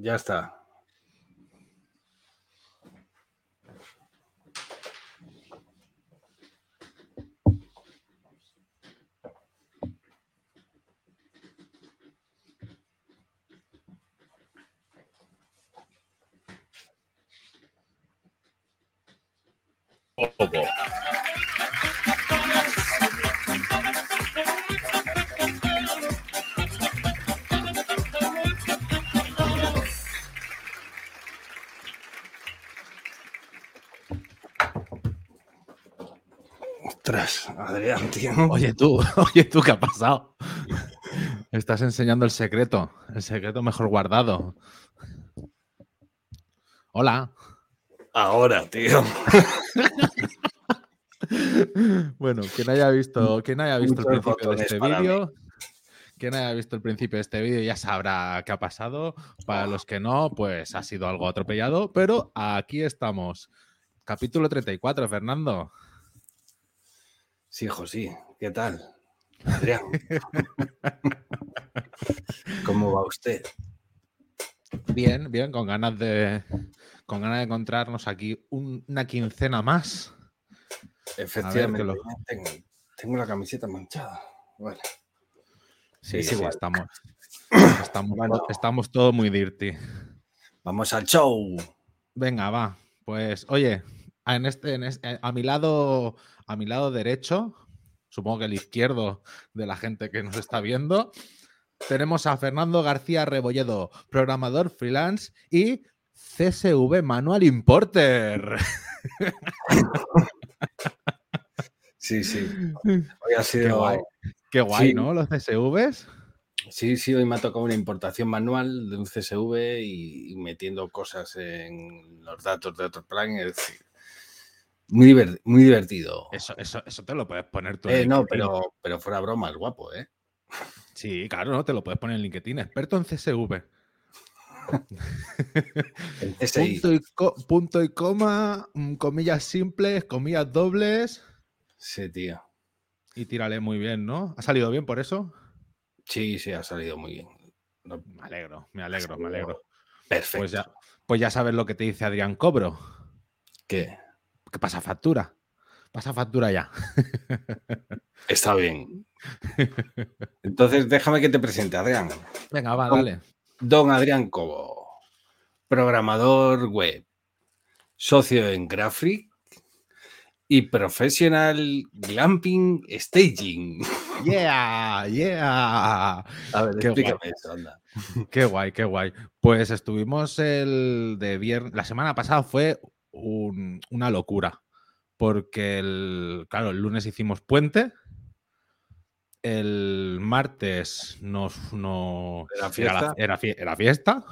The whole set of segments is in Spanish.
Ya está. Tío. Oye tú, oye tú, ¿qué ha pasado? Estás enseñando el secreto, el secreto mejor guardado. Hola. Ahora, tío. Bueno, quien haya visto, quien haya visto el principio de este vídeo, quien haya visto el principio de este vídeo ya sabrá qué ha pasado. Para los que no, pues ha sido algo atropellado, pero aquí estamos. Capítulo 34, Fernando. Sí, hijo, sí. ¿Qué tal? Adrián. ¿Cómo va usted? Bien, bien, con ganas de con ganas de encontrarnos aquí un- una quincena más. Efectivamente. lo- tengo, tengo la camiseta manchada. Bueno, Sí, Es sí, igual. estamos, estamos, Bueno. estamos todo muy dirty. vamos al show. Venga, va. Pues, oye, en este, en eh, a mi lado, a mi lado derecho, supongo que el izquierdo de la gente que nos está viendo, tenemos a Fernando García Rebolledo, programador freelance y CSV Manual Importer. Sí, sí. Hoy ha Qué sido. guay. Qué guay, Sí. ¿no? Los CSVs. Sí, sí, hoy me ha tocado una importación manual de un CSV y, y metiendo cosas en los datos de otros planes. Muy, diver- muy divertido. Eso, eso, eso te lo puedes poner tú. en Eh, no, pero, pero fuera broma, es guapo, ¿eh? Sí, claro, ¿no? Te lo puedes poner en LinkedIn. Experto en CSV. Punto y, co- punto y coma, mm, comillas simples, comillas dobles. Sí, tío. Y tírale muy bien, ¿no? ¿Ha salido bien por eso? Sí, sí, ha salido muy bien. No, Me alegro, me alegro, me alegro. Perfecto. Pues ya, pues ya sabes lo que te dice Adrián Cobro. ¿Qué? Que pasa factura. Pasa factura ya. Está bien. Entonces, déjame que te presente, Adrián. Venga, va, dale. Don Adrián Cobo, programador web, socio en Graphic y professional glamping staging. Yeah, yeah. A ver, Qué explícame eso, anda. Qué guay, qué guay. Pues estuvimos el de viernes. La semana pasada fue un- una locura. Porque el, claro, el lunes hicimos puente. El martes nos, no, Era era, fiesta. la- era fie- era fiesta.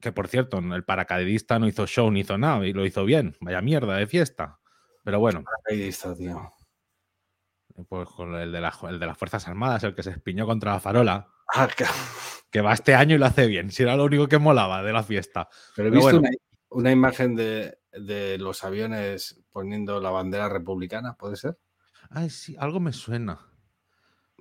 Que por cierto, el paracaidista no hizo show ni hizo nada y lo hizo bien. Vaya mierda de fiesta. Pero bueno, Ahí está, tío. pues con el de, la- el de las Fuerzas Armadas, el que se espiñó contra la farola, Ah, que- que va este año y lo hace bien. Si era lo único que molaba de la fiesta. Pero he Pero visto bueno. una, una imagen de, de los aviones poniendo la bandera republicana, ¿puede ser? Ay, sí, algo me suena.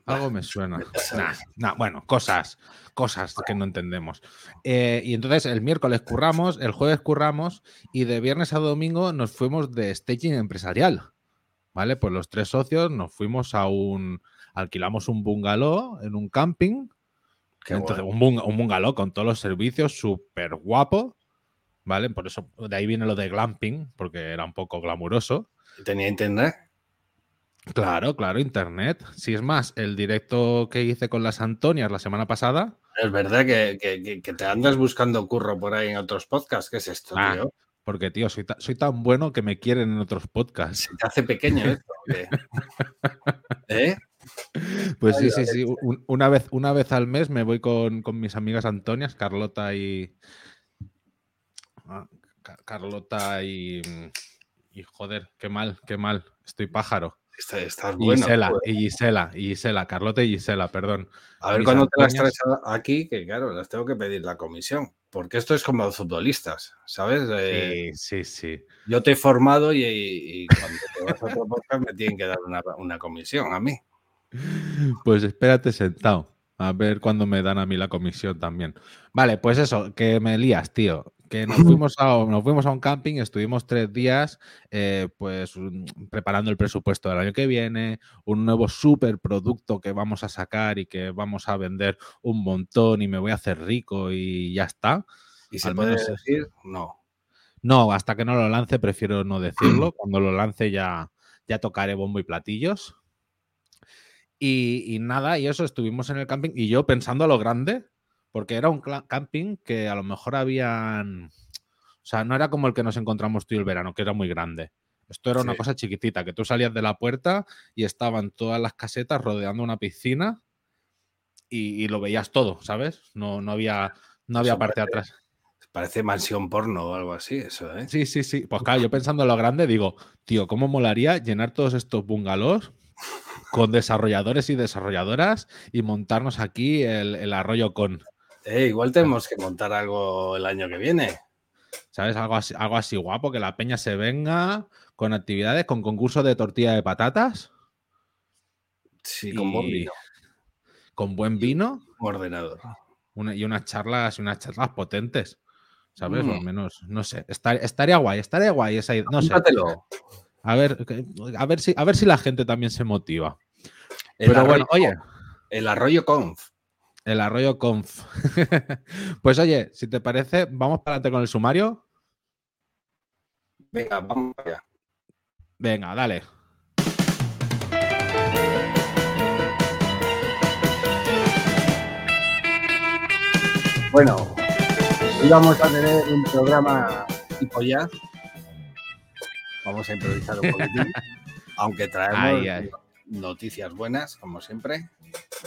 Algo me suena. Nah, nah, bueno, cosas, cosas que no entendemos. Eh, y entonces el miércoles curramos, el jueves curramos y de viernes a domingo nos fuimos de staging empresarial. ¿Vale? Pues los tres socios nos fuimos a un. Alquilamos un bungalow en un camping. Qué Entonces, un, bung- un bungalow con todos los servicios, súper guapo. ¿Vale? Por eso, de ahí viene lo de glamping, porque era un poco glamuroso. ¿Tenía internet? Claro, claro, internet. Si es más, el directo que hice con las Antonias la semana pasada, Es verdad que, que- te andas buscando curro por ahí en otros podcasts. ¿Qué es esto, Ah, tío? porque tío, soy, ta- soy tan bueno que me quieren en otros podcasts. ¿Se te hace pequeño esto? ¿Eh? Pues sí, sí, sí. un- una, vez, una vez al mes me voy con, con mis amigas Antonias, Carlota y. ah, Ca- Carlota y. Y joder, qué mal, qué mal. Estoy pájaro. Está- Estás Y bueno. Gisela, y Gisela, y Gisela, Carlota y Gisela, perdón. A ver cuándo te las traes aquí, que claro, las tengo que pedir la comisión. Porque esto es como los futbolistas, ¿sabes? Eh, Sí, sí, sí. Yo te he formado y, y cuando te vas a otro podcast me tienen que dar una, una comisión a mí. Pues espérate sentado. A ver cuándo me dan a mí la comisión también. Vale, pues eso, que me lías, tío. Que nos fuimos a, nos fuimos a un camping, estuvimos tres días eh, pues preparando el presupuesto del año que viene, un nuevo superproducto que vamos a sacar y que vamos a vender un montón y me voy a hacer rico y ya está. ¿Y se puede decir? No. No, hasta que no lo lance prefiero no decirlo. Cuando lo lance ya, ya tocaré bombo y platillos. Y, nada, y eso, estuvimos en el camping y yo pensando a lo grande, porque era un camping que a lo mejor habían... O sea, no era como el que nos encontramos tú y el verano, que era muy grande. Esto era una cosa chiquitita, que tú salías de la puerta y estaban todas las casetas rodeando una piscina y, lo veías todo, ¿sabes? No, no había, no había parte atrás. Parece mansión porno o algo así, eso, ¿eh? Sí, sí, sí. Pues claro, yo pensando en lo grande, digo, tío, ¿cómo molaría llenar todos estos bungalows con desarrolladores y desarrolladoras y montarnos aquí el, arroyo con. Eh, igual tenemos que montar algo el año que viene. ¿Sabes? Algo así, algo así guapo, que la peña se venga con actividades, con concursos de tortilla de patatas. Sí, con buen vino. Con buen vino. ordenador. y unas charlas, unas charlas potentes. ¿Sabes? O al mm. menos, no sé. estaría guay, estaría guay esa No sé. A ver, a ver si, a ver si la gente también se motiva. Pero bueno, oye. El arroyo conf. El arroyo conf. pues oye, si te parece, vamos para adelante con el sumario. Venga, vamos allá. Venga, dale. Bueno, hoy vamos a tener un programa tipo ya Vamos a improvisar un poquitín. aunque traemos noticias buenas, como siempre.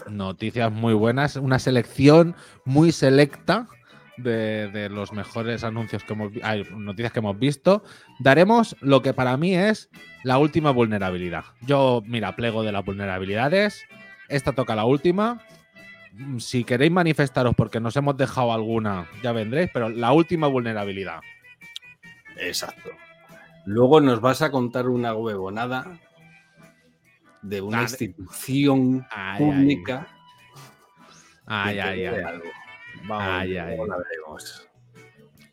Noticias muy buenas. Una selección muy selecta de, los mejores anuncios que hemos noticias que hemos visto. Daremos lo que para mí es la última vulnerabilidad. Yo, mira, plego de las vulnerabilidades. Esta toca la última. Si queréis manifestaros porque nos hemos dejado alguna, ya vendréis, pero la última vulnerabilidad. Exacto. Luego nos vas a contar una huevonada de una institución pública. Ay, ay, ay. Vamos, Veremos.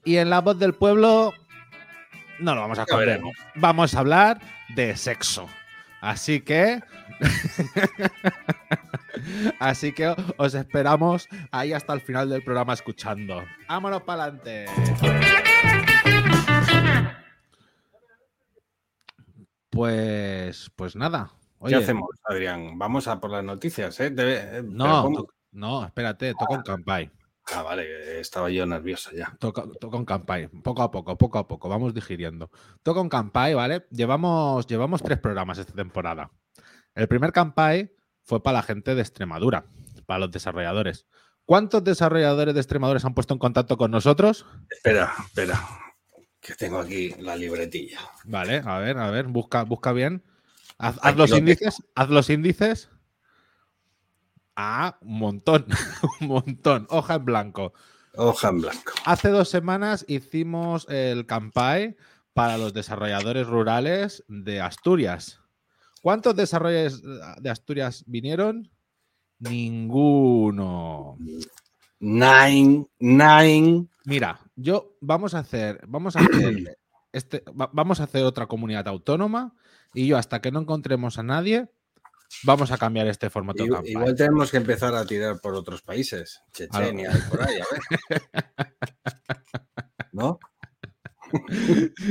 Y en la voz del pueblo no lo vamos a contar. Vamos a hablar de sexo. Así que. Así que os esperamos ahí hasta el final del programa escuchando. ¡Vámonos para adelante! Pues, pues nada. ¿Qué hacemos, Adrián? Vamos a por las noticias, ¿eh? eh no, no, espérate, toca un campay. Ah, vale, estaba yo nervioso ya. Toca, toca un campay, poco a poco, poco a poco, vamos digiriendo. Toca un campay, ¿vale? Llevamos, llevamos tres programas esta temporada. El primer campay fue para la gente de Extremadura, para los desarrolladores. ¿Cuántos desarrolladores de Extremadura se han puesto en contacto con nosotros? Espera, espera que tengo aquí la libretilla. Vale, a ver, a ver, busca, busca bien. Haz, los índices, haz los índices. Ah, un montón, un montón. Hoja en blanco. Hoja en blanco. Hace dos semanas hicimos el campaign para los desarrolladores rurales de Asturias. ¿Cuántos desarrolladores de Asturias vinieron? Ninguno. Nine, nine. Mira, yo vamos a hacer, vamos a hacer este, vamos a hacer otra comunidad autónoma y yo hasta que no encontremos a nadie vamos a cambiar este formato. igual tenemos que empezar a tirar por otros países, Chechenia y por ahí, a ver. ¿No?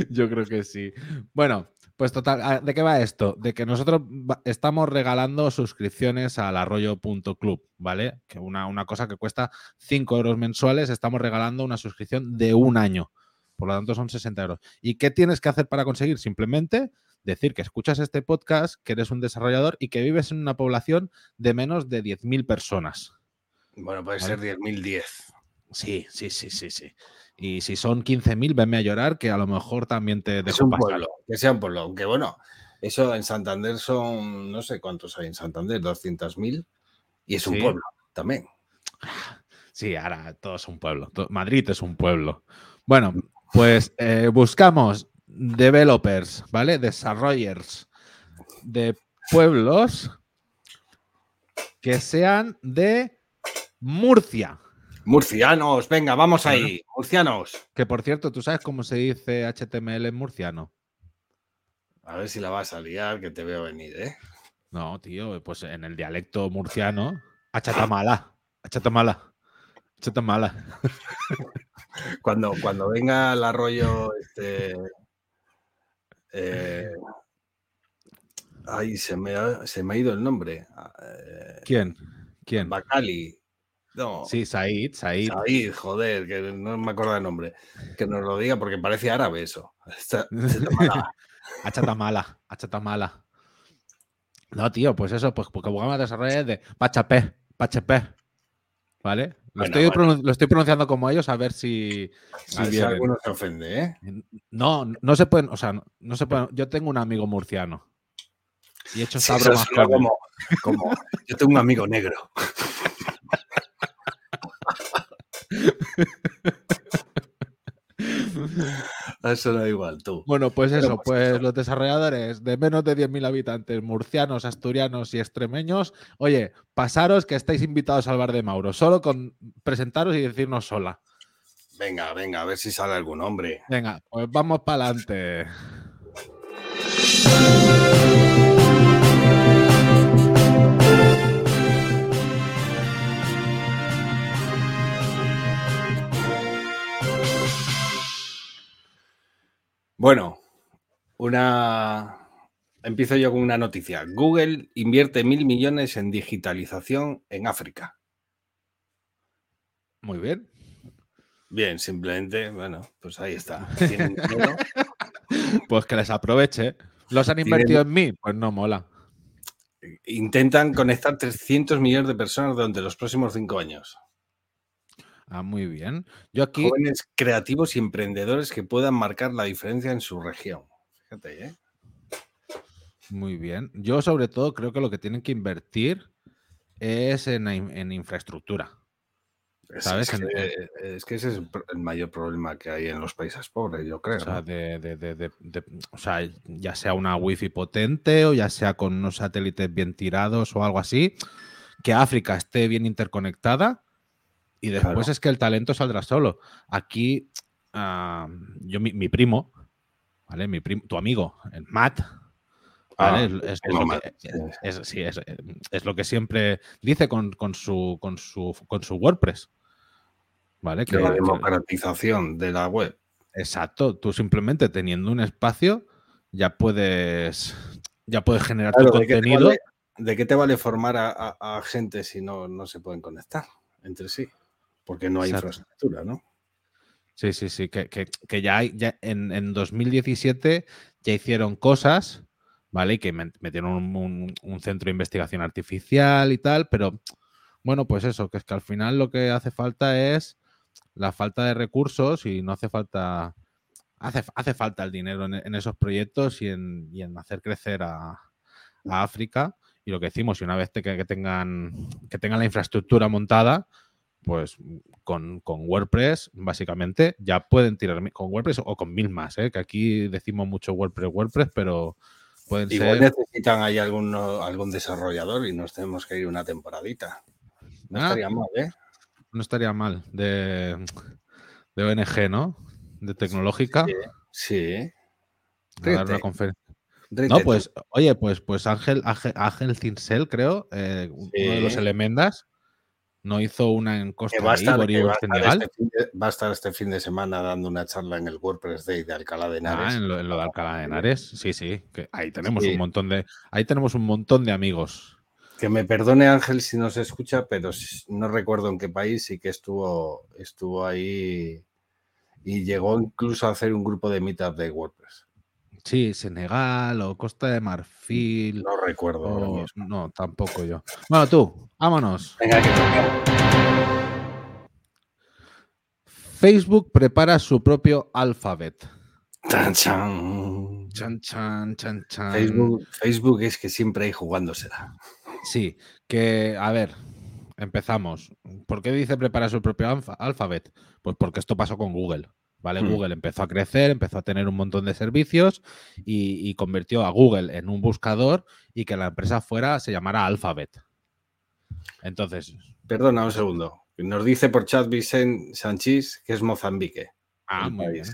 Yo creo que sí. Bueno, pues total, ah, ¿de qué va esto? De que nosotros estamos regalando suscripciones al arroyo.club, ¿vale? Que una, una cosa que cuesta 5 euros mensuales, estamos regalando una suscripción de un año. Por lo tanto, son 60 euros. ¿Y qué tienes que hacer para conseguir? Simplemente decir que escuchas este podcast, que eres un desarrollador y que vives en una población de menos de 10.000 personas. Bueno, puede ser 10.010. Sí, sí, sí, sí, sí. Y si son 15.000, venme a llorar, que a lo mejor también te dejo es un Pueblo, que sea un pueblo. Aunque bueno, eso en Santander son, no sé cuántos hay en Santander, 200.000. Y es un pueblo también. Sí, ahora todo es un pueblo. Madrid es un pueblo. Bueno, pues eh, buscamos developers, ¿vale? Desarrollers de pueblos que sean de Murcia. Murcianos, venga, vamos ahí. Murcianos. Que por cierto, ¿tú sabes cómo se dice HTML en murciano? A ver si la vas a liar, que te veo venir, ¿eh? No, tío, pues en el dialecto murciano, achatamala, achatamala, achatamala. Cuando, cuando venga el arroyo, este. Eh, ay, se me, ha, se me ha ido el nombre. Eh, ¿Quién? ¿Quién? Bacali. No. Sí, Said, Said. Said, joder, que no me acuerdo el nombre. Que nos lo diga porque parece árabe eso. Achatamala, achatamala. No, tío, pues eso, pues porque programa de desarrollo de Pachapé, Pachapé. ¿Vale? Lo, estoy lo, estoy pronunciando como ellos a ver si. Si, si alguno se ofende, ¿eh? No, no se pueden, o sea, no, se pueden. Yo tengo un amigo murciano. Y he hecho esta broma como, como, yo tengo un amigo negro. Eso da igual, tú. Bueno, pues eso, pues, los desarrolladores de menos de 10.000 habitantes, murcianos, asturianos y extremeños, oye, pasaros que estáis invitados al bar de Mauro, solo con presentaros y decirnos sola. Venga, venga, a ver si sale algún hombre. Venga, pues vamos para adelante. Bueno, una. Empiezo yo con una noticia. Google invierte mil millones en digitalización en África. Muy bien. Bien, simplemente, bueno, pues ahí está. pues que les aproveche. ¿Los han invertido en mí? Pues no mola. Intentan conectar 300 millones de personas durante los próximos cinco años. Ah, muy bien. Yo aquí. Jóvenes creativos y emprendedores que puedan marcar la diferencia en su región. Fíjate, ¿eh? Muy bien. Yo, sobre todo, creo que lo que tienen que invertir es en, infraestructura. ¿Sabes? Es que, ese es el mayor problema que hay en los países pobres, yo creo. O sea, ya sea una wifi potente o ya sea con unos satélites bien tirados o algo así, que África esté bien interconectada y después es que el talento saldrá solo. Aquí, yo, mi, primo, ¿vale? Mi primo, tu amigo, el Matt, es, lo que, siempre dice con, su, con, su, con su WordPress. ¿Vale? Que, la democratización de la web. Exacto. Tú simplemente teniendo un espacio ya puedes, ya puedes generar tu contenido. ¿De qué te vale formar a, gente si no, no se pueden conectar entre sí? Porque no hay infraestructura, ¿no? Sí, sí, sí, que, ya, hay, ya en, 2017 ya hicieron cosas, ¿vale? Y que metieron un, centro de investigación artificial y tal, pero bueno, pues eso, que es que al final lo que hace falta es la falta de recursos y no hace falta, hace, hace falta el dinero en, esos proyectos y en, hacer crecer a, África. Y lo que decimos, y una vez que, tengan, que tengan la infraestructura montada, pues con, WordPress, básicamente, ya pueden tirar con WordPress o con mil más, ¿eh? que aquí decimos mucho WordPress, WordPress, pero pueden Igual necesitan ahí algún, algún desarrollador y nos tenemos que ir una temporadita. No ah. estaría mal, ¿eh? No estaría mal. De, de ONG, ¿no? De tecnológica. Sí. dar una conferencia. No, pues, oye, pues, pues Ángel, Ángel, Cincel, creo, eh, uno de los elementas, no hizo una en Costa va a, estar, este va, a estar este fin de semana dando una charla en el WordPress Day de Alcalá de Henares. Ah, en lo, de Alcalá de Henares. Sí, sí. Que ahí tenemos un montón de. Ahí tenemos un montón de amigos. Que me perdone Ángel si no se escucha, pero no recuerdo en qué país y que estuvo, estuvo ahí y llegó incluso a hacer un grupo de meetup de WordPress. Sí, Senegal o Costa de Marfil. No recuerdo. no, tampoco yo. Bueno, tú, vámonos. Venga, que Facebook prepara su propio alfabet. Chan, chan. Chan, chan, chan, chan. Facebook, Facebook es que siempre hay jugándosela. Sí, que, a ver, empezamos. ¿Por qué dice prepara su propio alfabet? Pues porque esto pasó con Google. ¿Vale? Hmm. Google empezó a crecer, empezó a tener un montón de servicios y, convirtió a Google en un buscador y que la empresa fuera, se llamara Alphabet. Entonces, Perdona un segundo. Nos dice por chat Vicente Sánchez que es Mozambique. Ah, muy bien.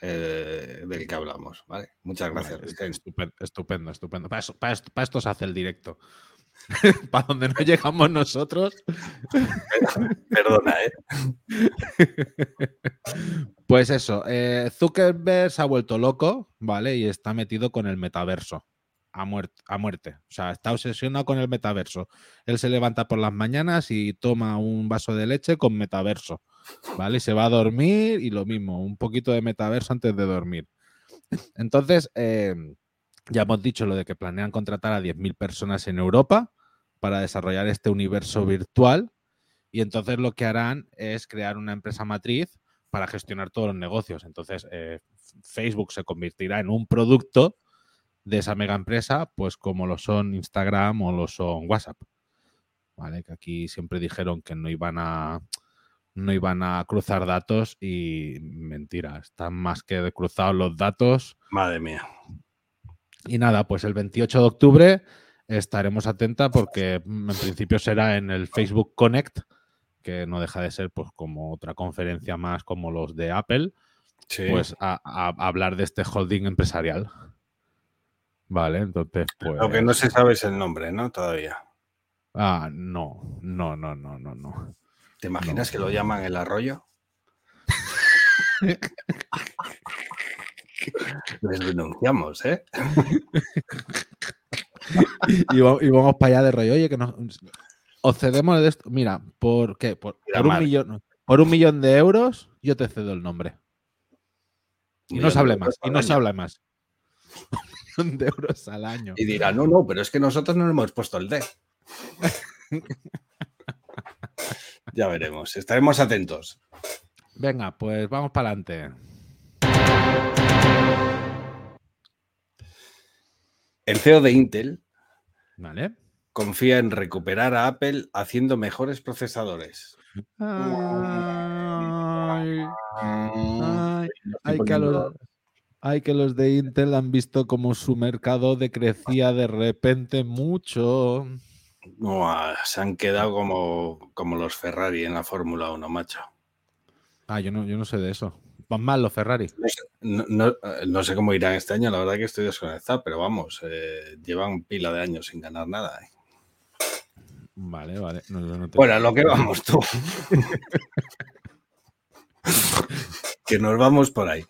Eh, del que hablamos. ¿vale? Muchas gracias. estupendo, estupendo, Para, esto, se hace el directo. para donde no llegamos nosotros. Perdona, ¿eh? Pues eso, eh, Zuckerberg se ha vuelto loco, ¿vale? Y está metido con el metaverso a, a muerte. O sea, está obsesionado con el metaverso. Él se levanta por las mañanas y toma un vaso de leche con metaverso. ¿Vale? Y se va a dormir y lo mismo, un poquito de metaverso antes de dormir. Entonces, em, ya hemos dicho lo de que planean contratar a 10.000 personas en Europa para desarrollar este universo virtual. Y entonces lo que harán es crear una empresa matriz para gestionar todos los negocios. Entonces, eh, Facebook se convertirá en un producto de esa mega empresa, pues como lo son Instagram o lo son WhatsApp. ¿Vale? Que aquí siempre dijeron que no iban a no iban a cruzar datos y mentira, están más que cruzados los datos. Madre mía. Y nada, pues el 28 de octubre estaremos atenta porque en principio será en el Facebook Connect, que no deja de ser pues como otra conferencia más como los de Apple, pues a hablar de este holding empresarial. Vale, entonces pues. Lo que no se sabe es el nombre, ¿no? Todavía. Ah, no, no, no, no, no, no. ¿Te imaginas que lo llaman el arroyo? Les denunciamos, ¿eh? y, vamos para allá de rollo. Oye, que nos. Os cedemos de esto. Mira, ¿por qué? Por, un millón, por un millón de euros, yo te cedo el nombre. Y no se hable más. Y no se habla más de euros al año. Y dirá, no, no, pero es que nosotros no hemos puesto el D. ya veremos, estaremos atentos. Venga, pues vamos para adelante. El CEO de Intel ¿Vale? Confía en recuperar a Apple haciendo mejores procesadores. Ay, ay, que Ay, que los de Intel han visto como su mercado decrecía de repente mucho. se han quedado como, como los Ferrari en la Fórmula 1, macho. Ah, yo no, yo no sé de eso. Van mal los Ferrari. No, sé cómo irán este año, la verdad que estoy desconectado, pero vamos, eh, llevan pila de años sin ganar nada. Eh. Vale, vale. bueno, lo que vamos tú. que nos vamos por ahí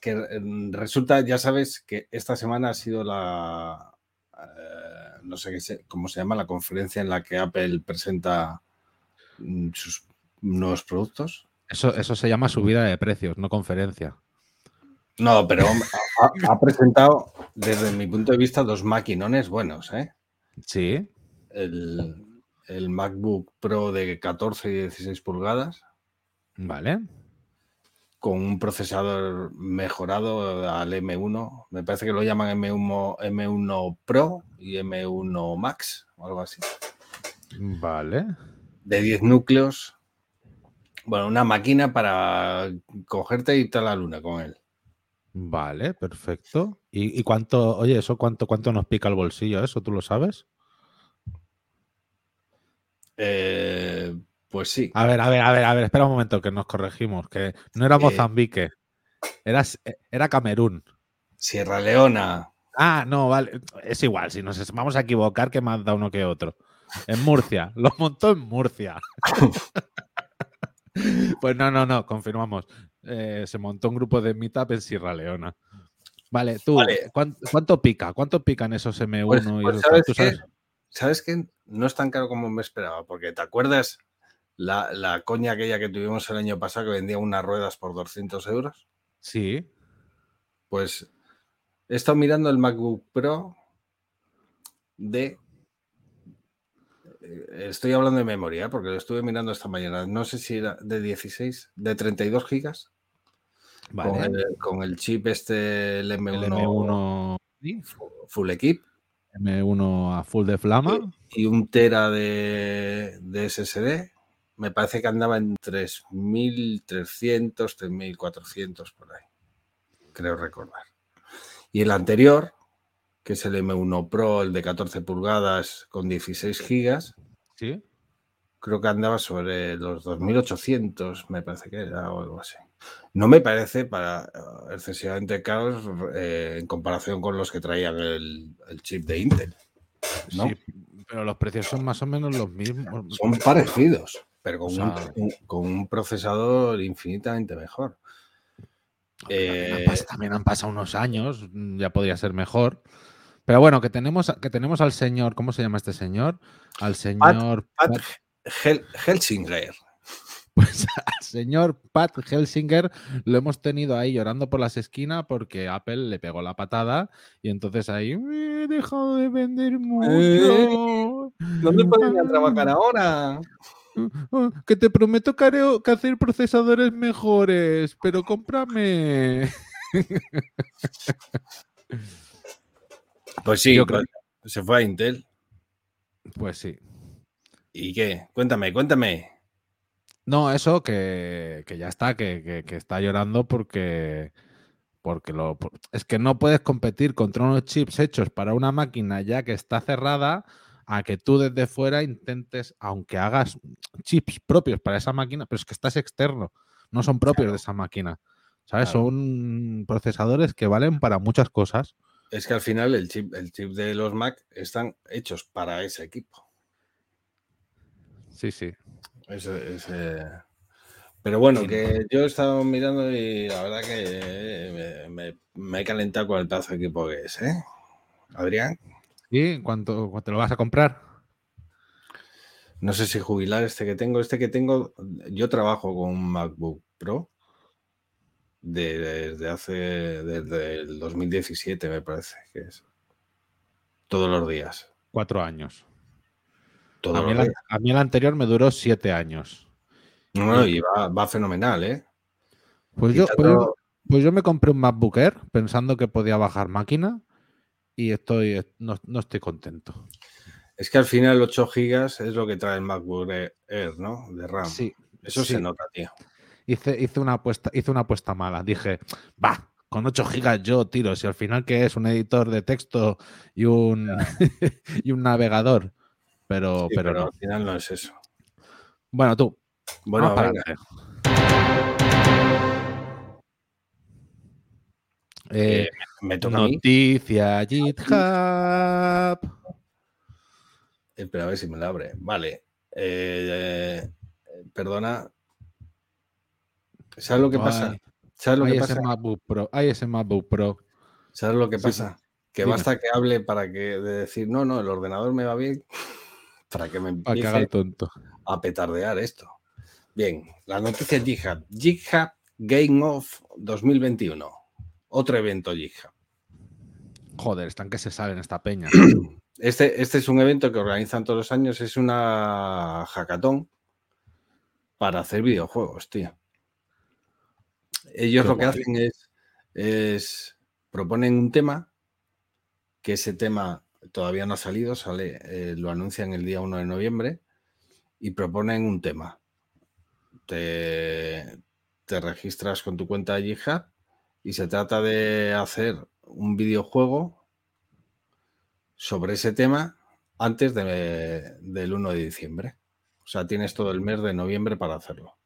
que mm, resulta, ya sabes, que esta semana ha sido la, eh, no sé qué cómo se llama, la conferencia en la que Apple presenta mm, sus nuevos productos. Eso, eso se llama subida de precios, no conferencia. No, pero ha, presentado, desde mi punto de vista, dos maquinones buenos, ¿eh? Sí. El, el MacBook Pro de 14 y 16 pulgadas. Vale con un procesador mejorado al M1. Me parece que lo llaman M1, M1 Pro y M1 Max o algo así. Vale. De 10 núcleos. Bueno, una máquina para cogerte y irte a la luna con él. Vale, perfecto. ¿Y, cuánto, oye, eso cuánto, cuánto nos pica el bolsillo? ¿Eso tú lo sabes? Eh, pues sí. A ver, a ver, a ver, a ver, espera un momento que nos corregimos, que no era Mozambique, era, era Camerún. Sierra Leona. Ah, no, vale, es igual, si nos vamos a equivocar, que más da uno que otro. En Murcia, lo montó en Murcia. pues no, no, no, confirmamos. Eh, se montó un grupo de meetup en Sierra Leona. Vale, tú, ¿cuánto, pica? ¿Cuánto pican esos M1 pues, pues sabes, sabes que no es tan caro como me esperaba, porque te acuerdas la, coña aquella que tuvimos el año pasado que vendía unas ruedas por 200 euros. Sí. Pues he estado mirando el MacBook Pro de... Eh, estoy hablando de memoria, ¿eh? porque lo estuve mirando esta mañana. No sé si era de 16, de 32 gigas. Con, el, chip este, el M1, full equip. M1 a full de flama. Y, un tera de, de SSD me parece que andaba en 3.300, 3.400 por ahí, creo recordar. Y el anterior, que es el M1 Pro, el de 14 pulgadas con 16 gigas, ¿Sí? creo que andaba sobre los 2800, me parece que era o algo así. No me parece para eh, excesivamente caros eh, en comparación con los que traían el, chip de Intel. ¿no? Sí, pero los precios son más o menos los mismos. Son parecidos, pero con, un, procesador infinitamente mejor. también, han pasado unos años, ya podría ser mejor. Pero bueno, que tenemos, que tenemos al señor, ¿cómo se llama este señor? Al señor Pat, Helsinger. Pues al señor Pat Helsinger lo hemos tenido ahí llorando por las esquinas porque Apple le pegó la patada y entonces ahí me he dejado de vender mucho. Eh, ¿Dónde pueden trabajar ahora? Que te prometo que, que hacer procesadores mejores, pero cómprame. Pues sí, pues se fue a Intel. Pues sí. ¿Y qué? Cuéntame, cuéntame. No, eso que, ya está, que, está llorando porque, porque lo, es que no puedes competir contra unos chips hechos para una máquina ya que está cerrada a que tú desde fuera intentes, aunque hagas chips propios para esa máquina, pero es que estás externo, no son propios de esa máquina. ¿Sabes? Son procesadores que valen para muchas cosas. Es que al final el chip, el chip de los Mac están hechos para ese equipo. Sí, sí. Pero bueno, que yo he estado mirando y la verdad que me, he calentado con el pedazo de equipo que es, ¿eh? Adrián. ¿Y cuánto, cuánto lo vas a comprar? No sé si jubilar este que tengo. Este que tengo, yo trabajo con un MacBook Pro desde hace, desde el 2017 me parece que es. Todos los días. Cuatro años a, mí el, anterior me duró siete años. No, no, y va, fenomenal, ¿eh? Pues yo, pues, pues yo, me compré un MacBook Air pensando que podía bajar máquina y estoy, no, estoy contento. Es que al final 8 gigas es lo que trae el MacBook Air, ¿no? De RAM. Sí. Eso se nota, tío. Hice, hice, una apuesta, hice una apuesta mala. Dije, va, con 8 gigas yo tiro. Si al final que es un editor de texto y un, y un navegador pero, pero, no. al final no es eso. Bueno, tú. Bueno, venga. Eh, me toca Noticia GitHub. Espera, a ver si me la abre. Vale. Eh, perdona. ¿Sabes lo que pasa? ¿Sabes lo que pasa? Pro. Hay ese MacBook Pro. ¿Sabes lo que pasa? Que basta que hable para que de decir, no, no, el ordenador me va bien para que me empiece tonto. a petardear esto. Bien, la noticia GitHub. GitHub Game of 2021. Otro evento GitHub. Joder, están que se salen esta peña. Este, este es un evento que organizan todos los años, es una hackathon para hacer videojuegos, tío. Ellos lo que hacen es, es proponen un tema, que ese tema todavía no ha salido, sale, eh, lo anuncian el día 1 de noviembre y proponen un tema. Te, registras con tu cuenta de GitHub y se trata de hacer un videojuego sobre ese tema antes del 1 de diciembre. O sea, tienes todo el mes de noviembre para hacerlo.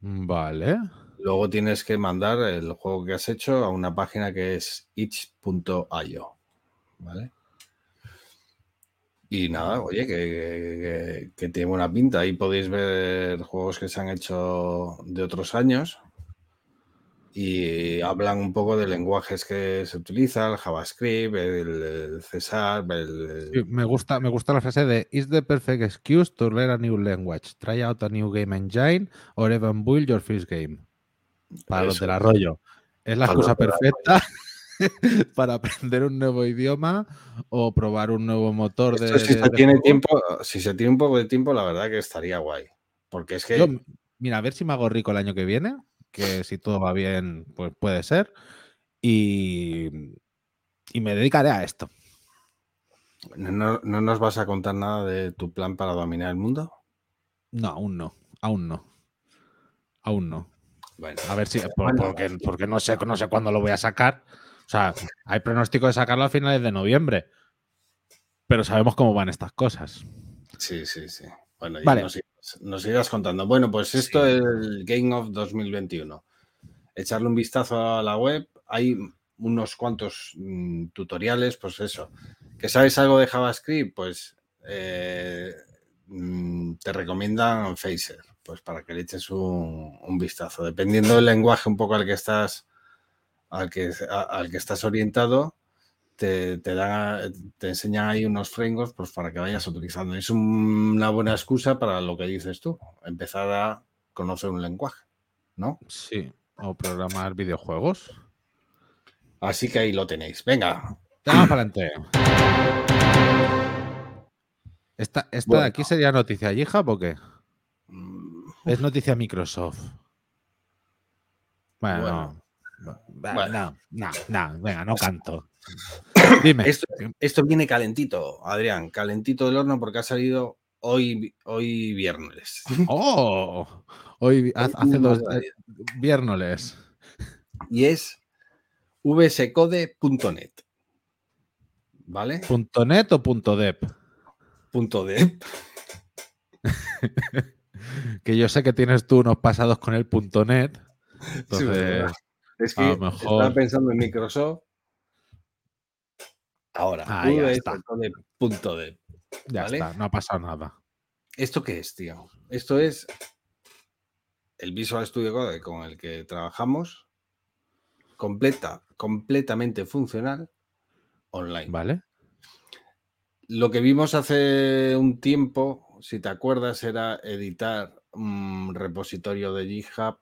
Vale. Luego tienes que mandar el juego que has hecho a una página que es itch.io. ¿Vale? Y nada, oye, que, tiene buena pinta. Ahí podéis ver juegos que se han hecho de otros años y hablan un poco de lenguajes que se utilizan, el JavaScript, el, César. me, gusta, me gusta la frase de Is the perfect excuse to learn a new language, try out a new game engine, or even build your first game. Para los del arroyo. Es la excusa perfecta para aprender un nuevo idioma o probar un nuevo motor de. si, se tiene tiempo, si se tiene un poco de tiempo, la verdad que estaría guay. Porque es que. mira, a ver si me hago rico el año que viene, que si todo va bien, pues puede ser. Y, y me dedicaré a esto. ¿No, ¿No nos vas a contar nada de tu plan para dominar el mundo? No, aún no. Aún no. Aún no. Bueno, a ver si. porque, porque no, sé, no sé cuándo lo voy a sacar. O sea, hay pronóstico de sacarlo a finales de noviembre. Pero sabemos cómo van estas cosas. Sí, sí, sí. Bueno, ya nos, irás, contando. Bueno, pues esto es el Game of 2021. Echarle un vistazo a la web. Hay unos cuantos mm, tutoriales, pues eso. ¿Que sabes algo de JavaScript? Pues eh, mm, te recomiendan Phaser, pues para que le eches un, vistazo. Dependiendo del lenguaje un poco al que estás, al que, al que estás orientado, te, te, te enseñan ahí unos frameworks pues, para que vayas utilizando. Es una buena excusa para lo que dices tú, empezar a conocer un lenguaje, ¿no? Sí, o programar videojuegos. Así que ahí lo tenéis. Venga. Vamos para adelante. ¿Esta, esta de aquí sería noticia GitHub o qué? Mm. Es noticia Microsoft. Bueno, bueno. No, no, venga, no canto. Dime. Esto, viene calentito, Adrián, calentito del horno porque ha salido hoy, hoy viernes. ¡Oh! Hoy hace dos eh, viernes. Y es vscode.net. ¿Vale? ¿Punto o punto .dep? Punto .dep. que yo sé que tienes tú unos pasados con el punto .net. Entonces, es que estaba pensando en Microsoft. Ahora, ah, ya está. punto .dep. Ya está, no ha pasado nada. ¿Esto qué es, tío? Esto es el Visual Studio Code con el que trabajamos completa, completamente funcional online. Vale. Lo que vimos hace un tiempo, si te acuerdas, era editar un repositorio de GitHub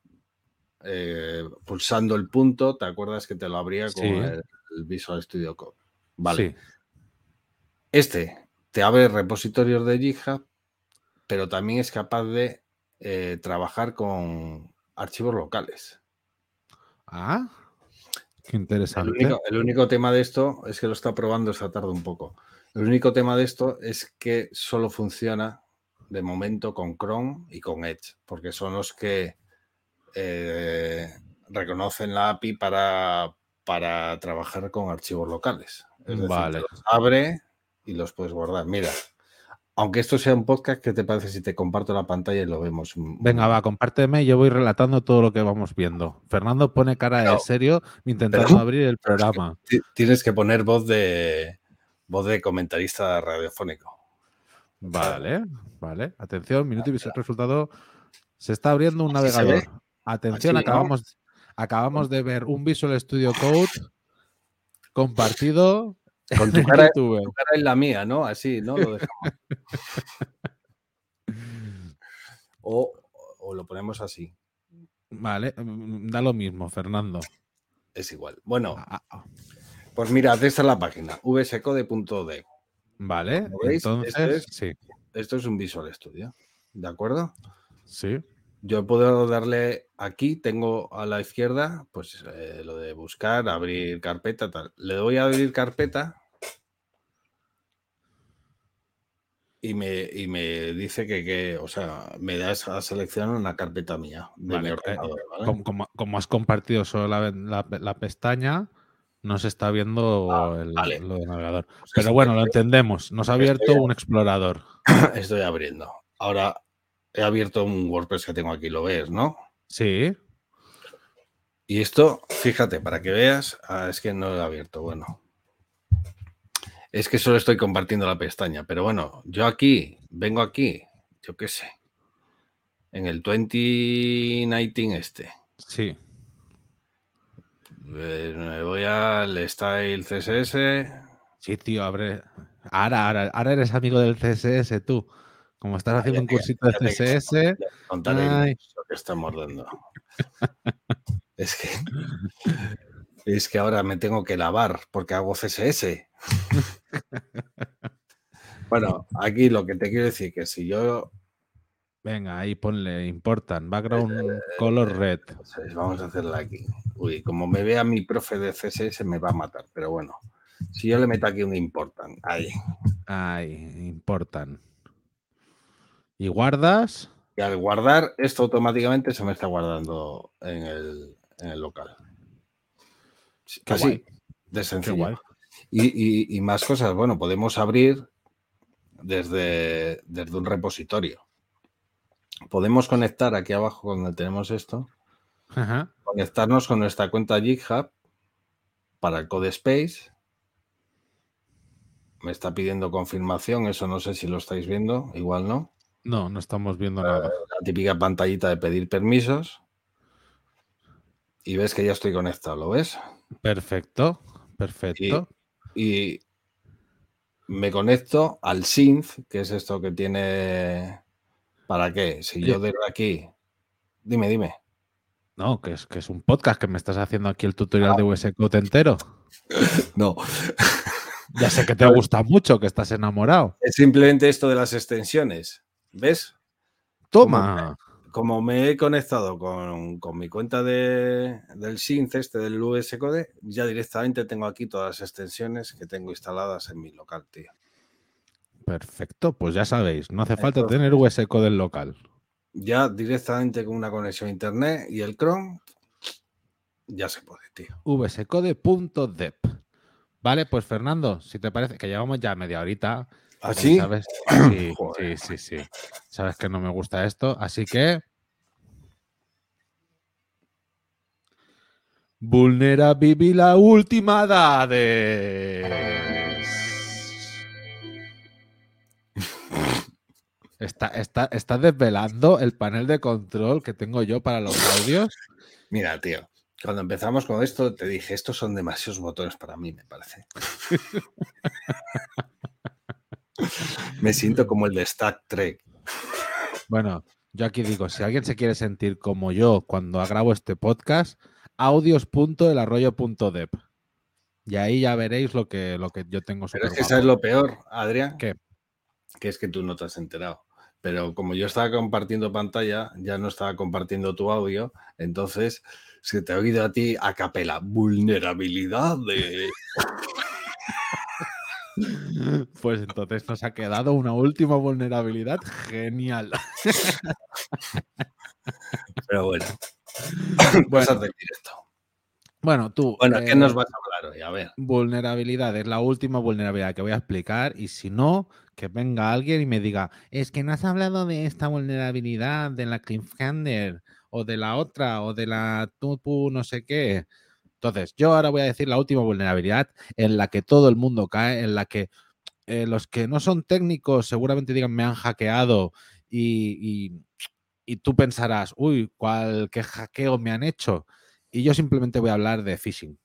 eh, pulsando el punto. ¿Te acuerdas que te lo abría con el, Visual Studio Code? Vale. Este te abre repositorios de GitHub, pero también es capaz de eh, trabajar con archivos locales. Ah, interesante. El único, tema de esto es que lo está probando esta tarde un poco. El único tema de esto es que solo funciona de momento con Chrome y con Edge, porque son los que eh, reconocen la API para, para trabajar con archivos locales. vale. abre y los puedes guardar. Mira, aunque esto sea un podcast, ¿qué te parece si te comparto la pantalla y lo vemos? Venga, va, compárteme y yo voy relatando todo lo que vamos viendo. Fernando pone cara de serio intentando abrir el programa. Tienes que poner voz de voz de comentarista radiofónico. Vale, vale. Atención, minuto y resultado. Se está abriendo un navegador. Atención, acabamos, acabamos de ver un Visual Studio Code compartido con tu cara, tu cara es la mía, ¿no? Así, ¿no? Lo dejamos. o, lo ponemos así. Vale, mm, da lo mismo, Fernando. Es igual. Bueno, ah, ah. pues mira, esta es la página, vscode.d. Vale, entonces, esto es, sí. Esto es un Visual Studio, ¿de acuerdo? Sí. Yo puedo darle aquí, tengo a la izquierda, pues eh, lo de buscar, abrir carpeta, tal. Le doy a abrir carpeta y me, y me dice que, o sea, me da esa selección una carpeta mía de mi eh, ordenador. Como, has compartido solo la, pestaña, no se está viendo ah, el, lo de navegador. Pero bueno, lo entendemos. Nos ha abierto un explorador. Estoy abriendo. Ahora he abierto un WordPress que tengo aquí, lo ves, ¿no? Sí. Y esto, fíjate, para que veas, ah, es que no lo he abierto. Bueno, es que solo estoy compartiendo la pestaña, pero bueno, yo aquí, vengo aquí, yo qué sé, en el 2019 este. Sí. Pues me voy al Style CSS. Sí, tío, abre. Ahora, ahora, eres amigo del CSS tú. Como estás haciendo un cursito de CSS. Contaré que está mordendo. es que. Es que ahora me tengo que lavar porque hago CSS. bueno, aquí lo que te quiero decir que si yo. Venga, ahí ponle, importan, background eh, color red. Vamos a hacerla aquí. Uy, como me vea mi profe de CSS me va a matar, pero bueno. Si yo le meto aquí un importan, ahí. Ahí, importan. ¿Y guardas? Y al guardar, esto automáticamente se me está guardando en el, local. Casi de sencillo. Y, más cosas. Bueno, podemos abrir desde, desde un repositorio. podemos conectar aquí abajo donde tenemos esto, conectarnos con nuestra cuenta GitHub para el Code Space. Me está pidiendo confirmación, eso no sé si lo estáis viendo, igual no. No, no estamos viendo nada. La típica pantallita de pedir permisos. Y ves que ya estoy conectado, ¿lo ves? Perfecto, perfecto. Y, me conecto al synth, que es esto que tiene. ¿Para qué? Si yo desde aquí. Dime, dime. No, que es, que es un podcast que me estás haciendo aquí el tutorial de VS Code entero. no. Ya sé que te gusta mucho, que estás enamorado. Es simplemente esto de las extensiones. ¿Ves? Toma. Como me, he conectado con, mi cuenta de, del synth este del VS Code, ya directamente tengo aquí todas las extensiones que tengo instaladas en mi local, tío. Perfecto, pues ya sabéis, no hace falta tener VS Code en local. Ya directamente con una conexión a internet y el Chrome, ya se puede, tío. vscode.dep. Vale, pues Fernando, si te parece que llevamos ya media horita, ¿Ah, sí? ¿Sabes? Sí, sí, sí, sí. Sabes que no me gusta esto, así que. Vulnerabilidad última de. Está, está, está desvelando el panel de control que tengo yo para los audios. Mira, tío, cuando empezamos con esto te dije, estos son demasiados botones para mí, me parece. Me siento como el de Star Trek. Bueno, yo aquí digo, si alguien se quiere sentir como yo cuando grabo este podcast, audios.elarroyo.dep. Y ahí ya veréis lo que, lo que yo tengo. Pero es que sabes lo peor, Adrián. ¿Qué? Que es que tú no te has enterado. Pero como yo estaba compartiendo pantalla, ya no estaba compartiendo tu audio, entonces se te ha oído a ti a capela. Vulnerabilidad de. Pues entonces nos ha quedado una última vulnerabilidad genial. Pero bueno. bueno Bueno, tú. Bueno, ¿qué nos eh, vas a hablar hoy? A ver. Vulnerabilidad, es la última vulnerabilidad que voy a explicar. Y si no, que venga alguien y me diga, es que no has hablado de esta vulnerabilidad, de la Cliffhanger, o de la otra, o de la Tupu, no sé qué. Entonces, yo ahora voy a decir la última vulnerabilidad en la que todo el mundo cae, en la que eh, los que no son técnicos seguramente digan me han hackeado y, tú pensarás, uy, ¿cuál, ¿qué hackeo me han hecho? Y yo simplemente voy a hablar de phishing.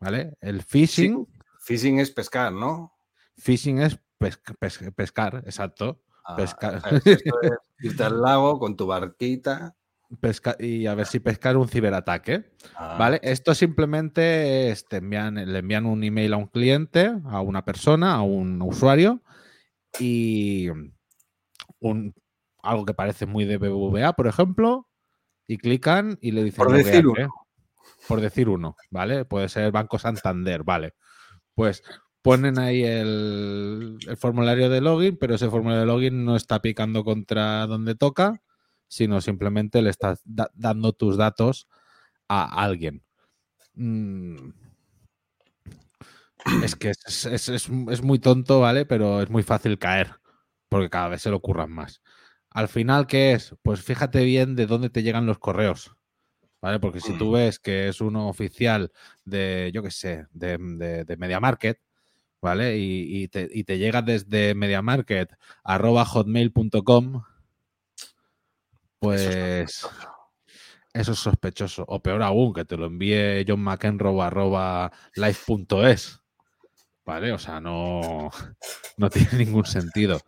¿Vale? El phishing. Phishing es pescar, ¿no? Phishing es pescar, exacto. Ah, pescar. es irte al lago con tu barquita y a ver si pescar un ciberataque. Ah. ¿Vale? Esto simplemente es, envían, le envían un email a un cliente, a una persona, a un usuario, y un, algo que parece muy de BBVA, por ejemplo, y clican y le dicen. Por decir uno. Por decir uno, ¿vale? Puede ser Banco Santander, ¿vale? Pues ponen ahí el, el formulario de login, pero ese formulario de login no está picando contra donde toca sino simplemente le estás dando tus datos a alguien. Mm. Es que es, muy tonto, ¿vale? Pero es muy fácil caer, porque cada vez se le ocurran más. Al final, ¿qué es? Pues fíjate bien de dónde te llegan los correos. ¿Vale? Porque si tú mm. ves que es uno oficial de, yo qué sé, de, de, de Media Market, ¿vale? Y, te, y, te, llega desde mediamarket.hotmail.com, pues eso es sospechoso. O peor aún, que te lo envíe John McEnroe arroba live.es. ¿Vale? O sea, no, no tiene ningún sentido.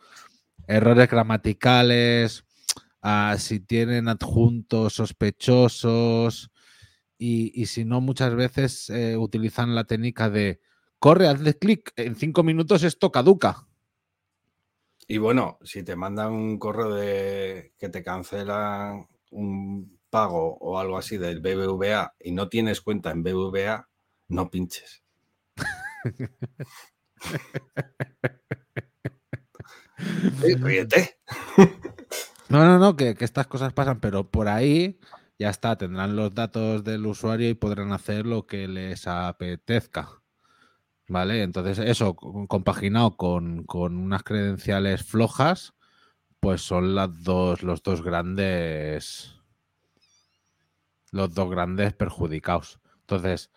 Errores gramaticales, ah, si tienen adjuntos sospechosos y, si no, muchas veces eh, utilizan la técnica de corre, hazle clic, en cinco minutos esto caduca. Y bueno, si te mandan un correo de que te cancelan un pago o algo así del BBVA y no tienes cuenta en BBVA, no pinches. ríete. No, no, no, que, que, estas cosas pasan, pero por ahí ya está, tendrán los datos del usuario y podrán hacer lo que les apetezca. ¿Vale? Entonces, eso compaginado con, unas credenciales flojas, pues son las dos, los dos grandes. Los dos grandes perjudicados. Entonces,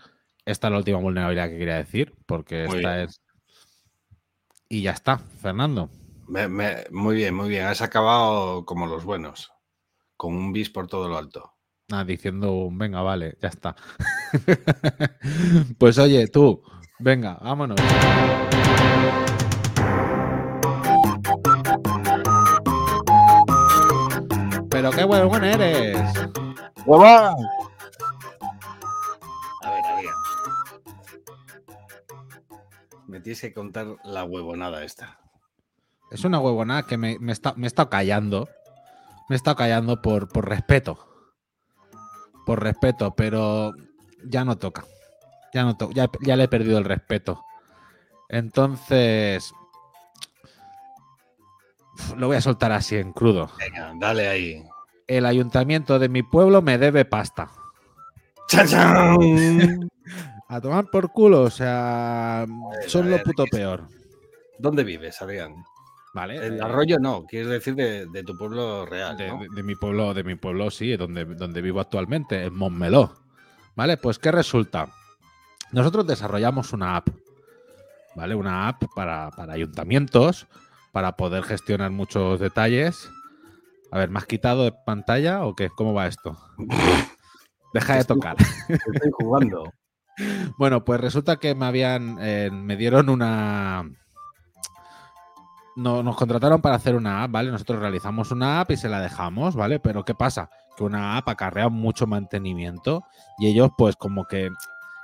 esta es la última vulnerabilidad que quería decir, porque esta es. Y ya está, Fernando. muy bien, muy bien. Has acabado como los buenos, con un bis por todo lo alto. Ah, diciendo, venga, vale, ya está. pues oye, tú, venga, vámonos. Pero qué huevón eres. ¡Huevón! A ver, a ver. Me tienes que contar la huevonada esta. Es una huevonada que me, me, está, me he estado callando. Me he estado callando por, por respeto por respeto, pero ya no toca. Ya no toca, ya, le he perdido el respeto. Entonces, lo voy a soltar así en crudo. Venga, dale ahí. El ayuntamiento de mi pueblo me debe pasta. a tomar por culo, o sea, son lo puto peor. ¿Dónde vives, Adrián? Vale. El eh, arroyo no, quieres decir de, tu pueblo real. De, mi pueblo, de mi pueblo sí, donde, donde vivo actualmente, en Montmeló. Vale, pues ¿qué resulta? Nosotros desarrollamos una app, ¿vale? Una app para, ayuntamientos, para poder gestionar muchos detalles. A ver, ¿me has quitado de pantalla o qué? ¿Cómo va esto? Deja de tocar. Estoy jugando. bueno, pues resulta que me habían. Eh, me dieron una nos contrataron para hacer una app, ¿vale? Nosotros realizamos una app y se la dejamos, ¿vale? Pero ¿qué pasa? Que una app acarrea mucho mantenimiento y ellos pues como que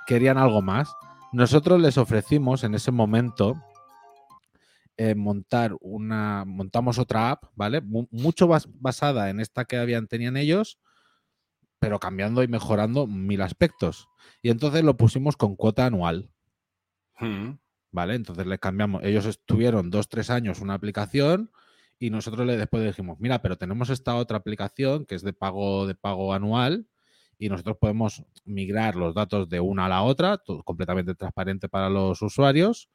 querían algo más. Nosotros les ofrecimos en ese momento eh, montar una, montamos otra app, ¿vale? mucho basada en esta que habían, tenían ellos, pero cambiando y mejorando mil aspectos. Y entonces lo pusimos con cuota anual. Hmm. ¿vale? Entonces les cambiamos. Ellos estuvieron dos, tres años una aplicación y nosotros le después dijimos, mira, pero tenemos esta otra aplicación que es de pago, de pago anual y nosotros podemos migrar los datos de una a la otra, todo completamente transparente para los usuarios.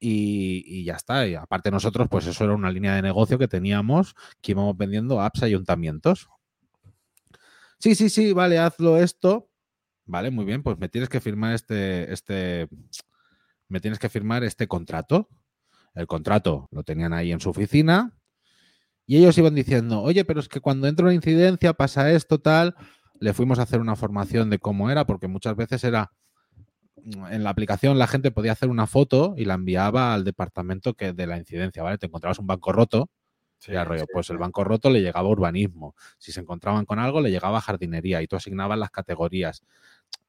Y, ya está. Y aparte nosotros, pues eso era una línea de negocio que teníamos, que íbamos vendiendo apps a ayuntamientos. Sí, sí, sí, vale, hazlo esto. Vale, muy bien, pues me tienes que firmar este, este, me tienes que firmar este contrato. El contrato lo tenían ahí en su oficina y ellos iban diciendo, oye, pero es que cuando entra una incidencia pasa esto, tal. Le fuimos a hacer una formación de cómo era, porque muchas veces era en la aplicación la gente podía hacer una foto y la enviaba al departamento que de la incidencia, ¿vale? Te encontrabas un banco roto, sí, arroyo, pues el banco roto le llegaba urbanismo. Si se encontraban con algo, le llegaba jardinería y tú asignabas las categorías.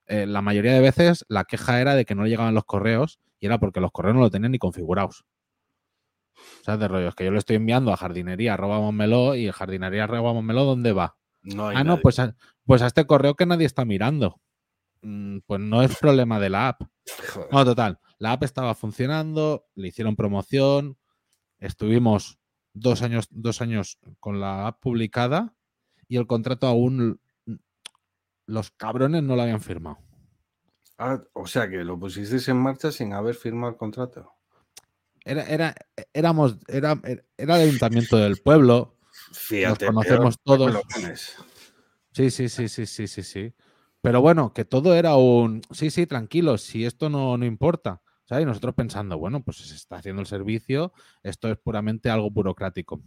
Eh, la mayoría de veces la queja era de que no le llegaban los correos y era porque los correos no lo tenían ni configurados. ¿Sabes? De rollo, es que yo le estoy enviando a jardinería arroba y jardinería arroba ¿dónde va? Ah, no, pues a, pues a este correo que nadie está mirando. Mm, pues no es problema de la app. No, total. La app estaba funcionando, le hicieron promoción, estuvimos dos años, dos años con la app publicada y el contrato aún los cabrones no lo habían firmado. Ah, o sea que lo pusisteis en marcha sin haber firmado el contrato. Era, era, éramos, era, era el ayuntamiento del pueblo. Fíjate, nos conocemos todos. Sí, sí, sí, sí, sí, sí, sí. Pero bueno, que todo era un sí, sí, tranquilo, si esto no, no importa. ¿sabes? Y nosotros pensando, bueno, pues se está haciendo el servicio, esto es puramente algo burocrático.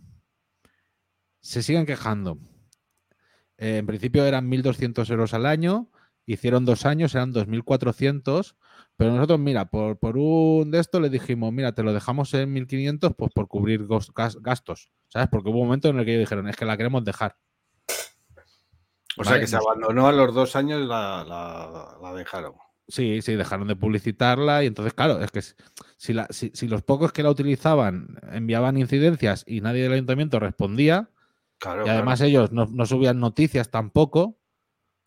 Se siguen quejando. Eh, en principio eran 1.200 euros al año, hicieron dos años, eran 2.400, pero nosotros, mira, por, por un de esto le dijimos, mira, te lo dejamos en 1.500 pues por cubrir gastos, ¿sabes? Porque hubo un momento en el que ellos dijeron, es que la queremos dejar. O sea que se abandonó a los dos años, la, la, dejaron. Sí, sí, dejaron de publicitarla y entonces, claro, es que si, la, si, si, los pocos que la utilizaban enviaban incidencias y nadie del ayuntamiento respondía, y además ellos no, no, subían noticias tampoco,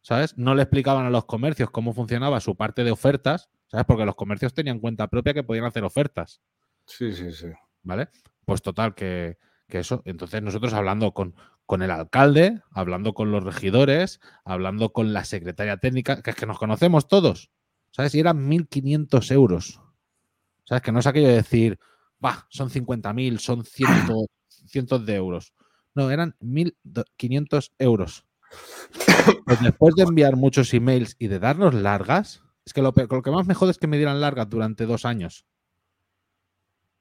¿sabes? No le explicaban a los comercios cómo funcionaba su parte de ofertas, ¿sabes? Porque los comercios tenían cuenta propia que podían hacer ofertas. Sí, sí, sí. ¿Vale? Pues total, que, eso. Entonces nosotros hablando con, con el alcalde, hablando con los regidores, hablando con la secretaria técnica, que es que nos conocemos todos, ¿sabes? Y eran 1.500 euros. ¿Sabes? Que no es aquello de decir, va, son 50.000, son 100, cientos de euros. No, eran 1.500 euros. Pues después de enviar muchos emails y de darnos largas, es que lo, lo que más me jode es que me dieran largas durante dos años.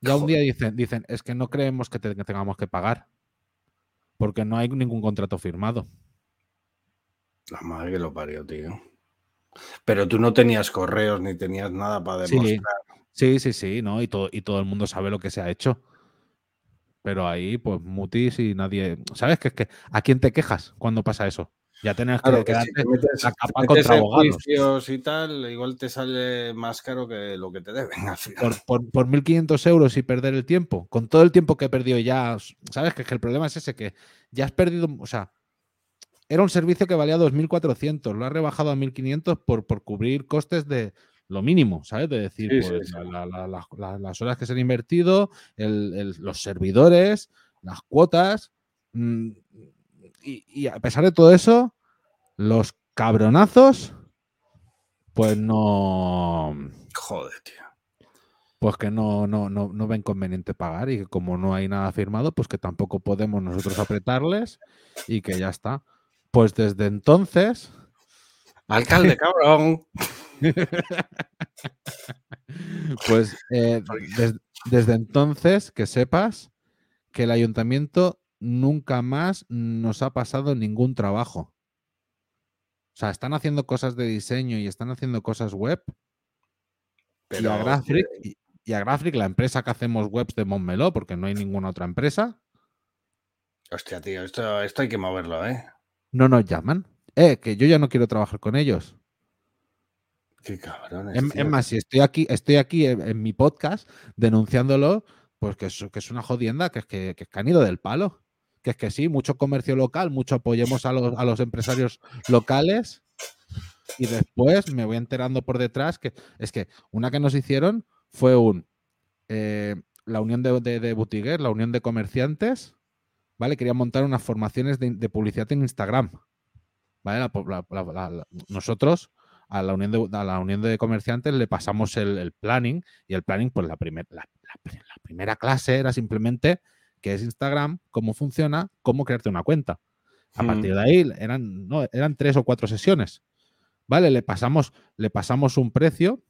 Ya un día dicen, dicen, es que no creemos que, tengamos que pagar. Porque no hay ningún contrato firmado. La madre que lo parió, tío. Pero tú no tenías correos ni tenías nada para demostrar. Sí, sí, sí, ¿no? Y todo, y todo el mundo sabe lo que se ha hecho. Pero ahí, pues, mutis y nadie. ¿Sabes? Que es que ¿a quién te quejas cuando pasa eso? Ya tenés que quedarte a capa contra abogados. y tal, igual te sale más caro que lo que te deben. Por, por, 1.500 euros y perder el tiempo. Con todo el tiempo que he perdido ya. ¿Sabes? Que, es que el problema es ese, que ya has perdido. O sea, era un servicio que valía 2.400, lo has rebajado a 1.500 por, por cubrir costes de lo mínimo, ¿sabes? De decir, pues, las horas que se han invertido, los servidores, las cuotas. Mm, y, a pesar de todo eso, los cabronazos, pues no. Joder, tío. Pues que no, no, no, no ven conveniente pagar y que como no hay nada firmado, pues que tampoco podemos nosotros apretarles y que ya está. Pues desde entonces. Alcalde, cabrón. pues eh, desde entonces que sepas que el ayuntamiento nunca más nos ha pasado ningún trabajo. O sea, están haciendo cosas de diseño y están haciendo cosas web. Pero y, a Graphic, y, a Graphic, la empresa que hacemos webs de Montmeló, porque no hay ninguna otra empresa. Hostia, tío, esto, esto hay que moverlo, ¿eh? No nos llaman. Eh, que yo ya no quiero trabajar con ellos. Qué cabrones. Es, más, si estoy aquí, estoy aquí en, mi podcast denunciándolo, pues que es, que es una jodienda, que es que, que, han ido del palo que es que sí, mucho comercio local, mucho apoyemos a los, empresarios locales y después me voy enterando por detrás que es que una que nos hicieron fue un eh, la unión de, de, la unión de comerciantes, ¿vale? Querían montar unas formaciones de, publicidad en Instagram. ¿Vale? nosotros a la, unión de, la unión de comerciantes le pasamos el, planning y el planning, pues la, la, primera clase era simplemente qué es Instagram, cómo funciona, cómo crearte una cuenta. A partir de ahí eran, no, eran tres o cuatro sesiones. Vale, le pasamos, le pasamos un precio.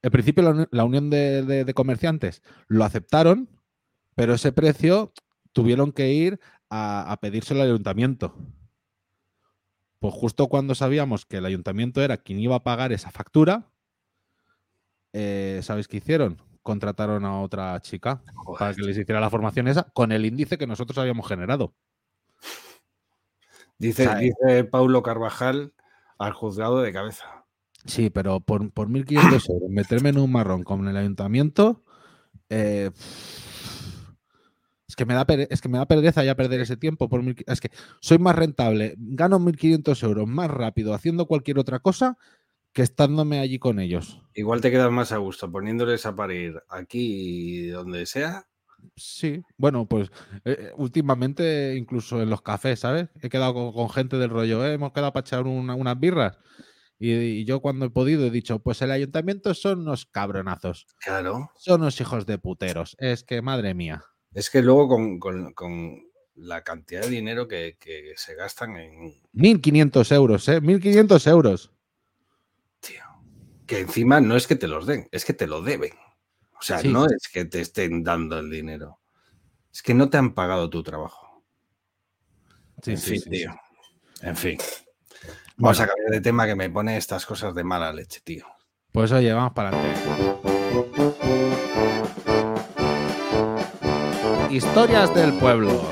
Al principio la, unión de, comerciantes lo aceptaron, pero ese precio tuvieron que ir a, pedírselo al ayuntamiento. Pues justo cuando sabíamos que el ayuntamiento era quien iba a pagar esa factura, eh, ¿sabéis qué hicieron? Contrataron a otra chica para que les hiciera la formación esa con el índice que nosotros habíamos generado. Dice, dice Paulo Carvajal al juzgado de cabeza. Sí, pero por, por 1.500 euros meterme en un marrón con el ayuntamiento, eh, es, que me da es que me da pereza ya perder ese tiempo. Por es que soy más rentable, gano 1.500 euros más rápido haciendo cualquier otra cosa que estándome allí con ellos. Igual te quedas más a gusto poniéndoles a parir aquí donde sea. Sí, bueno, pues eh, eh, últimamente incluso en los cafés, ¿sabes? He quedado con, gente del rollo, ¿eh? hemos quedado para echar unas birras. Y, yo cuando he podido he dicho, pues el ayuntamiento son unos cabronazos. Claro. Son unos hijos de puteros. Es que, madre mía. Es que luego con, la cantidad de dinero que, que se gastan en... 1.500 euros, ¿eh? 1.500 euros que encima no es que te los den, es que te lo deben. O sea, no es que te estén dando el dinero. Es que no te han pagado tu trabajo. en fin, tío. En fin. Vamos a cambiar de tema que me pone estas cosas de mala leche, tío. Pues oye, vamos para adelante. Historias del pueblo.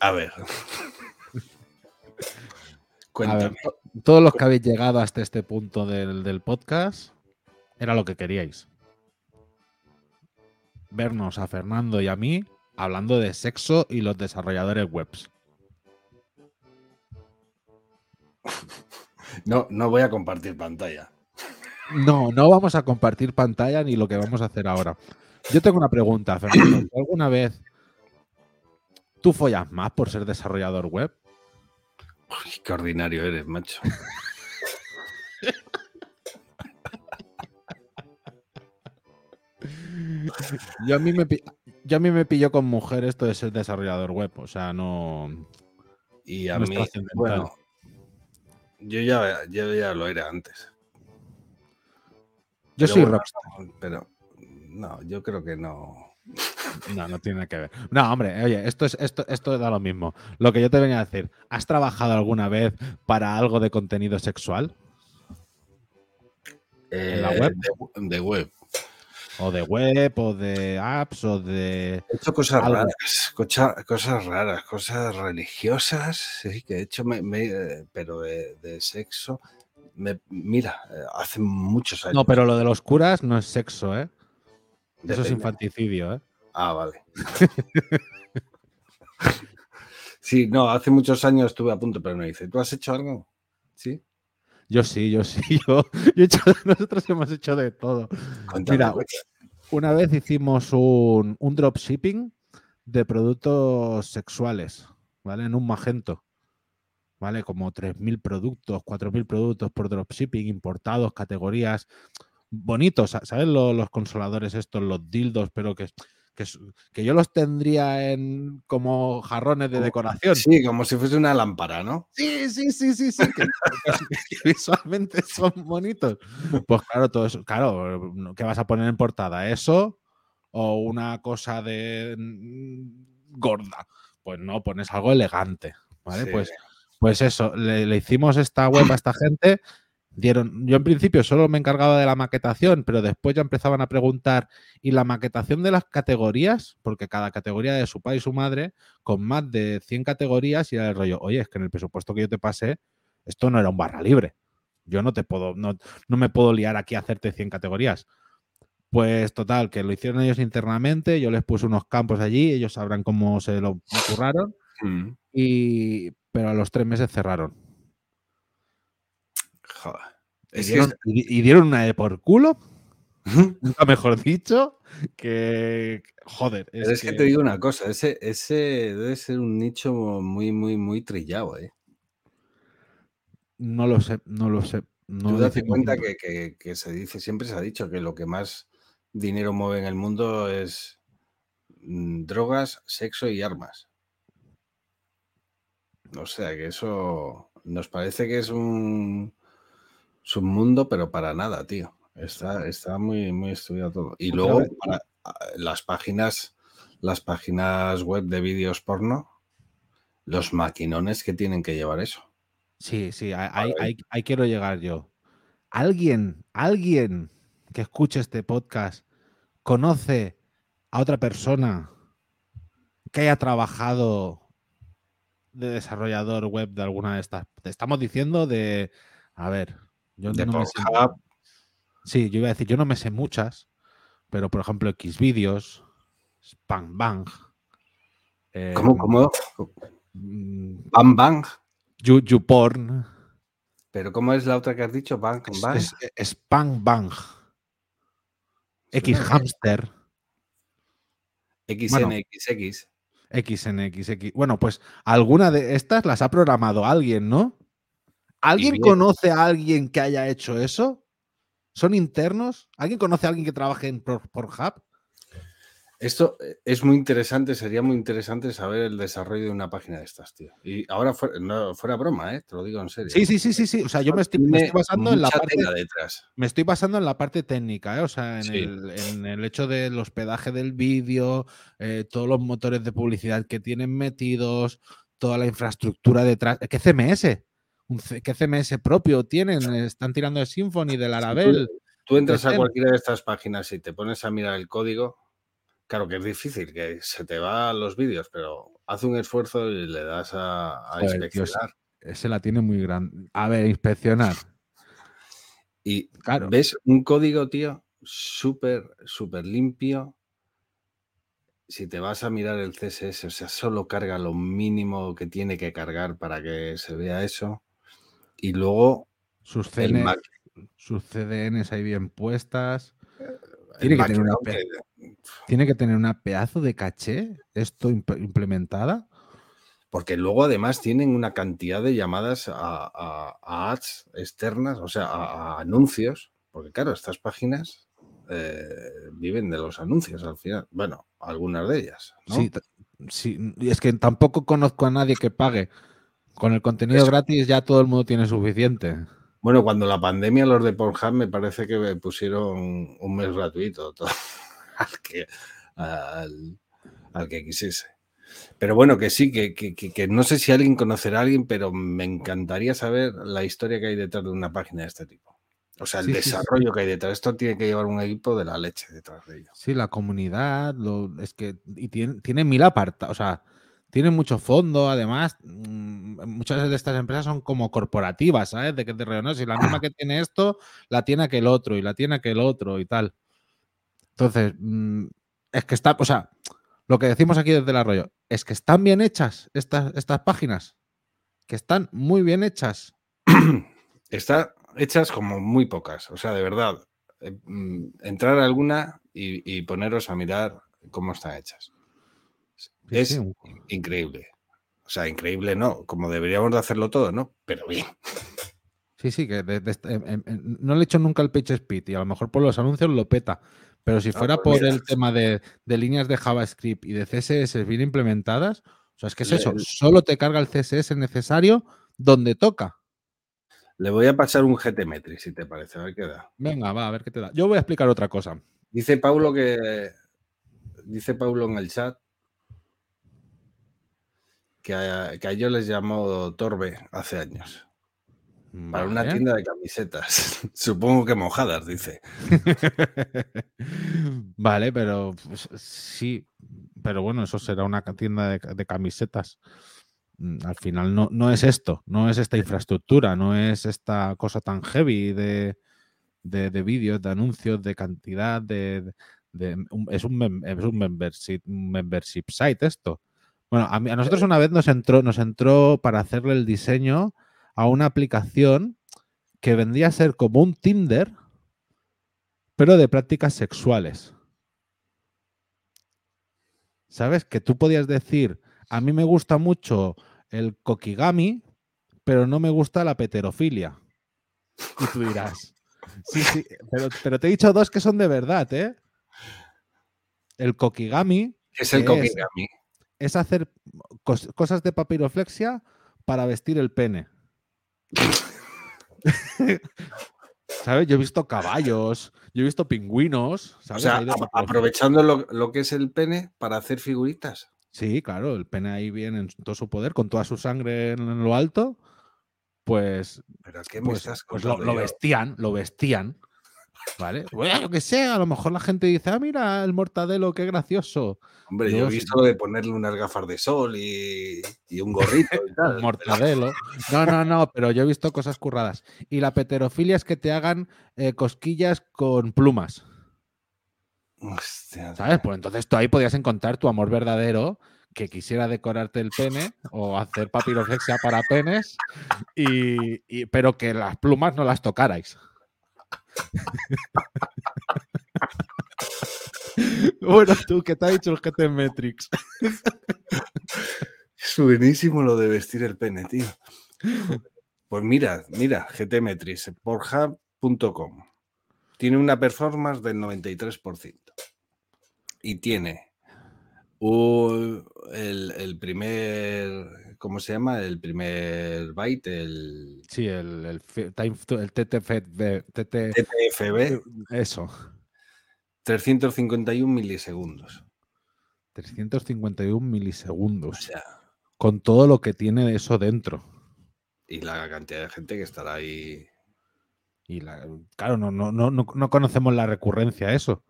A ver. Cuéntame todos los que habéis llegado hasta este punto del, podcast, era lo que queríais. Vernos a Fernando y a mí hablando de sexo y los desarrolladores webs. No, no voy a compartir pantalla. No, no vamos a compartir pantalla ni lo que vamos a hacer ahora. Yo tengo una pregunta, Fernando. ¿Alguna vez tú follas más por ser desarrollador web? Qué ordinario eres, macho. Yo a, mí me, yo a mí me pilló con mujer esto de ser desarrollador web, o sea, no. Y a mí, bueno, yo ya, yo ya lo era antes. Yo soy rockstar. Pero no, yo creo que no. No, no tiene que ver. No, hombre, oye, esto, es, esto, esto da lo mismo. Lo que yo te venía a decir, ¿has trabajado alguna vez para algo de contenido sexual? ¿En la web? De, web. O de web, o de apps, o de. He hecho cosas raras, cosas raras, cosas religiosas, sí, que he hecho, pero de, sexo. mira, hace muchos años. No, pero lo de los curas no es sexo, ¿eh? Eso es infanticidio, ¿eh? Ah, vale. sí, no, hace muchos años estuve a punto, pero no hice. ¿Tú has hecho algo? ¿Sí? Yo sí, yo sí. Yo, nosotros hemos hecho de todo. Mira, una vez hicimos un, un dropshipping de productos sexuales, ¿vale? En un Magento. ¿Vale? Como 3.000 productos, 4.000 productos por dropshipping, importados, categorías bonitos, ¿sabes? Los, consoladores estos, los dildos, pero que, que, yo los tendría en como jarrones de decoración. Sí, como si fuese una lámpara, ¿no? Sí, sí, sí, sí, sí, que, visualmente son bonitos. Pues claro, todo eso, claro, ¿qué vas a poner en portada? ¿Eso? ¿O una cosa de mm, gorda? Pues no, pones algo elegante, ¿vale? Pues, pues eso, le, le hicimos esta web a esta gente dieron, yo en principio solo me encargaba de la maquetación, pero después ya empezaban a preguntar, ¿y la maquetación de las categorías? Porque cada categoría de su padre y su madre, con más de 100 categorías, y era el rollo, oye, es que en el presupuesto que yo te pasé, esto no era un barra libre. Yo no te puedo, no, no me puedo liar aquí a hacerte 100 categorías. Pues total, que lo hicieron ellos internamente, yo les puse unos campos allí, ellos sabrán cómo se lo curraron, mm. y, pero a los tres meses cerraron ¿Y, dieron, una de por culo. Nunca mejor dicho. Que. Joder. Es, que... te digo una cosa. Ese, ese debe ser un nicho muy, muy, muy trillado, ¿eh? No lo sé, no lo sé. No Tú date cuenta que, que, se dice, siempre se ha dicho que lo que más dinero mueve en el mundo es mm, drogas, sexo y armas. O sea que eso nos parece que es un, es un mundo, pero para nada, tío. Está, está muy, muy estudiado todo. Y luego las páginas, las páginas web de vídeos porno, los maquinones que tienen que llevar eso. Sí, sí, ahí, quiero llegar yo. ¿Alguien, alguien que escuche este podcast conoce a otra persona que haya trabajado de desarrollador web de alguna de estas? Te estamos diciendo de, a ver, yo no sé, sí, yo iba a decir, yo no me sé muchas, pero por ejemplo, Xvideos, Spam Bang. ¿Cómo, em, cómo? Mm, Bang Bang. YouPorn. ¿Pero cómo es la otra que has dicho? Bang Bang. Es, Spam Bang. X Hamster. XNXX. XNXX. Bueno, pues alguna de estas las ha programado alguien, ¿no? ¿Alguien conoce a alguien que haya hecho eso? ¿Son internos? ¿Alguien conoce a alguien que trabaje en Pornhub? Esto eh, es muy interesante, sería muy interesante saber el desarrollo de una página de estas, tío. Y ahora fuera, broma, ¿eh? te lo digo en serio. Sí, sí, sí, sí, sí. O sea, yo me estoy, basando en la parte. Detrás. Me estoy basando en la parte técnica, ¿eh? O sea, en, el, hecho del hospedaje del vídeo, eh, todos los motores de publicidad que tienen metidos, toda la infraestructura detrás. ¿Qué CMS? ¿Qué CMS propio tienen? Están tirando de Symfony, del Laravel. Tú, entras a cualquiera de estas páginas y te pones a mirar el código. Claro que es difícil, que se te van los vídeos, pero haz un esfuerzo y le das a, inspeccionar. ese la tiene muy grande. A ver, inspeccionar. Y claro. ves un código, tío, súper, súper limpio. Si te vas a mirar el CSS, o sea, solo carga lo mínimo que tiene que cargar para que se vea eso. Y luego sus, sus CDNs ahí bien puestas. Tiene que, tener una tiene que, tener una pedazo de caché esto implementada. Porque luego además tienen una cantidad de llamadas a, ads externas, o sea, a, anuncios. Porque claro, estas páginas eh, viven de los anuncios al final. Bueno, algunas de ellas. Sí, sí, y es que tampoco conozco a nadie que pague. Con el contenido gratis ya todo el mundo tiene suficiente. Bueno, cuando la pandemia los de Pornhub me parece que me pusieron un mes gratuito al, que, al, que quisiese. Pero bueno, que sí, que, que, no sé si alguien conocerá a alguien, pero me encantaría saber la historia que hay detrás de una página de este tipo. O sea, el desarrollo que hay detrás. Esto tiene que llevar un equipo de la leche detrás de ello. Sí, la comunidad, es que y tiene, tiene mil apartados, o sea, tiene mucho fondo, además, mm, muchas de estas empresas son como corporativas, ¿sabes? De que te reúnes y la misma que tiene esto, la tiene aquel otro y la tiene aquel otro y tal. Entonces, mm, es que está, o sea, lo que decimos aquí desde el arroyo, es que están bien hechas estas, estas páginas, que están muy bien hechas. Está hechas como muy pocas, o sea, de verdad, eh, mm, entrar a alguna y, poneros a mirar cómo están hechas. Es increíble. O sea, increíble no, como deberíamos de hacerlo todo, ¿no? Pero bien. Sí, sí, que no le he hecho nunca el page speed y a lo mejor por los anuncios lo peta. Pero si ah, fuera pues por el tema de, líneas de JavaScript y de CSS bien implementadas, o sea, es que es eso, solo te carga el CSS necesario donde toca. Le voy a pasar un GTmetry, si te parece, a ver qué da. Venga, va, a ver qué te da. Yo voy a explicar otra cosa. Dice Paulo que. Dice Paulo en el chat que a, ellos les llamó Torbe hace años. Para una tienda de camisetas. Supongo que mojadas, dice. vale, pero pues, sí. Pero bueno, eso será una tienda de camisetas. Mm, al final no, no, es esto, no es esta infraestructura, no es esta cosa tan heavy de, de, vídeos, de anuncios, de cantidad, de, es, un, es un membership, membership site esto. Bueno, a, a, nosotros una vez nos entró, nos entró para hacerle el diseño a una aplicación que vendría a ser como un Tinder, pero de prácticas sexuales. ¿Sabes? Que tú podías decir, a mí me gusta mucho el kokigami, pero no me gusta la peterofilia. Y tú dirás, sí, sí, pero, te he dicho dos que son de verdad, ¿eh? El kokigami. ¿Qué es el kokigami? Es, hacer cosas de papiroflexia para vestir el pene. ¿Sabes? Yo he visto caballos, yo he visto pingüinos. O sea, aprovechando lo, que es el pene para hacer figuritas. Sí, claro, el pene ahí viene en todo su poder, con toda su sangre en lo alto, pues, ¿Pero qué pues, pues lo, vestían, lo vestían. ¿Vale? Bueno, lo que sea, a lo mejor la gente dice, ah, mira, el mortadelo, qué gracioso. Hombre, yo, he visto de ponerle unas gafas de sol y, un gorrito y tal. mortadelo. No, no, no, pero yo he visto cosas curradas. Y la peterofilia es que te hagan eh, cosquillas con plumas. ¿Sabes? Pues entonces tú ahí podías encontrar tu amor verdadero que quisiera decorarte el pene o hacer papiroflexia para penes, y, pero que las plumas no las tocarais. bueno, tú, ¿qué te ha dicho el GT Metrix? es lo de vestir el pene, tío. Pues mira, mira, GT Metrix, porhub.com. Tiene una performance del 93% y tiene el, primer, ¿cómo se llama? El primer byte, el... Sí, el, el, el TTFB, TTFB. Eso. 351 milisegundos. 351 milisegundos. O sea, con todo lo que tiene eso dentro. Y la cantidad de gente que estará ahí. Y la, claro, no, no, no, no conocemos la recurrencia a eso.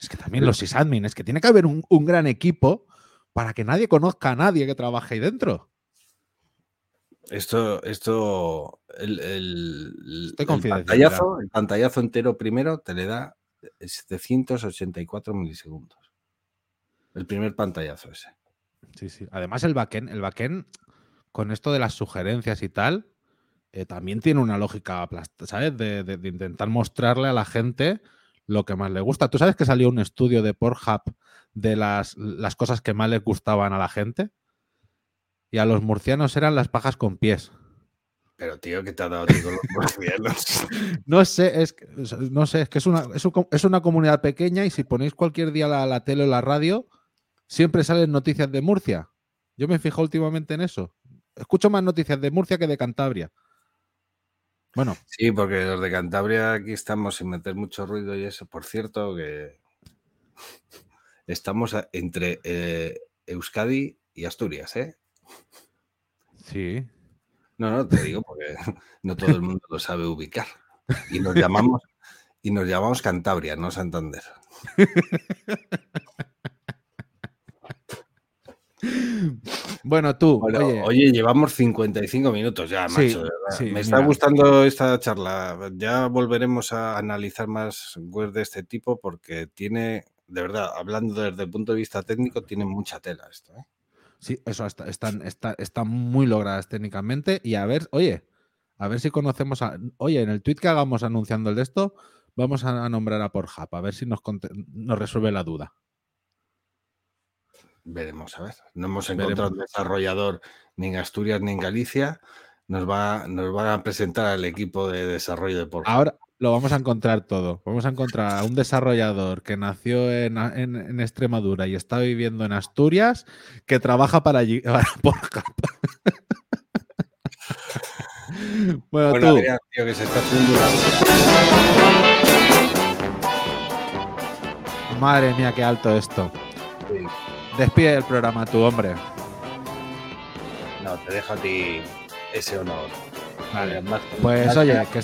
Es que también los sysadmin, es que tiene que haber un, gran equipo para que nadie conozca a nadie que trabaje ahí dentro. Esto, esto, el, pantallazo, el pantallazo entero primero te le da 784 milisegundos. El primer pantallazo ese. Sí, sí. Además, el backend, el backend, con esto de las sugerencias y tal, eh, también tiene una lógica, ¿sabes? de, intentar mostrarle a la gente lo que más le gusta. ¿Tú sabes que salió un estudio de Pornhub de las, las cosas que más les gustaban a la gente? Y a los murcianos eran las pajas con pies. Pero, tío, ¿qué te ha dado con los murcianos? no sé, es que, no sé, es que es una, es, una comunidad pequeña y si ponéis cualquier día la, la tele o la radio, siempre salen noticias de Murcia. Yo me fijo últimamente en eso. Escucho más noticias de Murcia que de Cantabria. Bueno. Sí, porque los de Cantabria aquí estamos sin meter mucho ruido y eso. Por cierto, que estamos entre eh, Euskadi y Asturias, ¿eh? Sí. No, no, te digo porque no todo el mundo lo sabe ubicar. Y nos llamamos, y nos llamamos Cantabria, no Santander. Bueno, tú. oye, llevamos 55 minutos ya, macho. Me está gustando esta charla. Ya volveremos a analizar más webs de este tipo porque tiene, de verdad, hablando desde el punto de vista técnico, tiene mucha tela esto. ¿eh? Sí, eso están, están muy logradas técnicamente. Y a ver, oye, a ver si conocemos a. Oye, en el tweet que hagamos anunciando el de esto, vamos a nombrar a Porjap, a ver si nos, nos resuelve la duda. Veremos, a ver. No hemos encontrado un desarrollador ni en Asturias ni en Galicia. Nos va, nos va a presentar al equipo de desarrollo de Porjap. Ahora lo vamos a encontrar todo. Vamos a encontrar a un desarrollador que nació en, Extremadura y está viviendo en Asturias que trabaja para, allí, bueno, tú. que se está Madre mía, qué alto esto. Despide el programa tu hombre. No, te dejo a ti ese honor. Vale, pues oye, que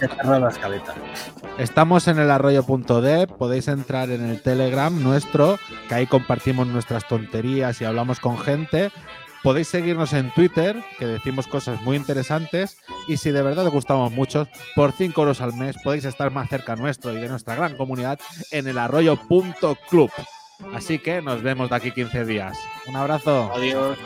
estamos en el arroyo.de, podéis entrar en el Telegram nuestro, que ahí compartimos nuestras tonterías y hablamos con gente. Podéis seguirnos en Twitter, que decimos cosas muy interesantes. Y si de verdad os gustamos mucho, por 5 euros al mes podéis estar más cerca nuestro y de nuestra gran comunidad en el arroyo.club. Así que nos vemos de aquí 15 días. Un abrazo. Adiós.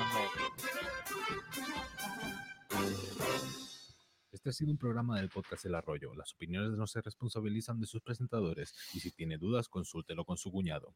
Este ha sido un programa del podcast El Arroyo. Las opiniones no se responsabilizan de sus presentadores y si tiene dudas, consúltelo con su cuñado.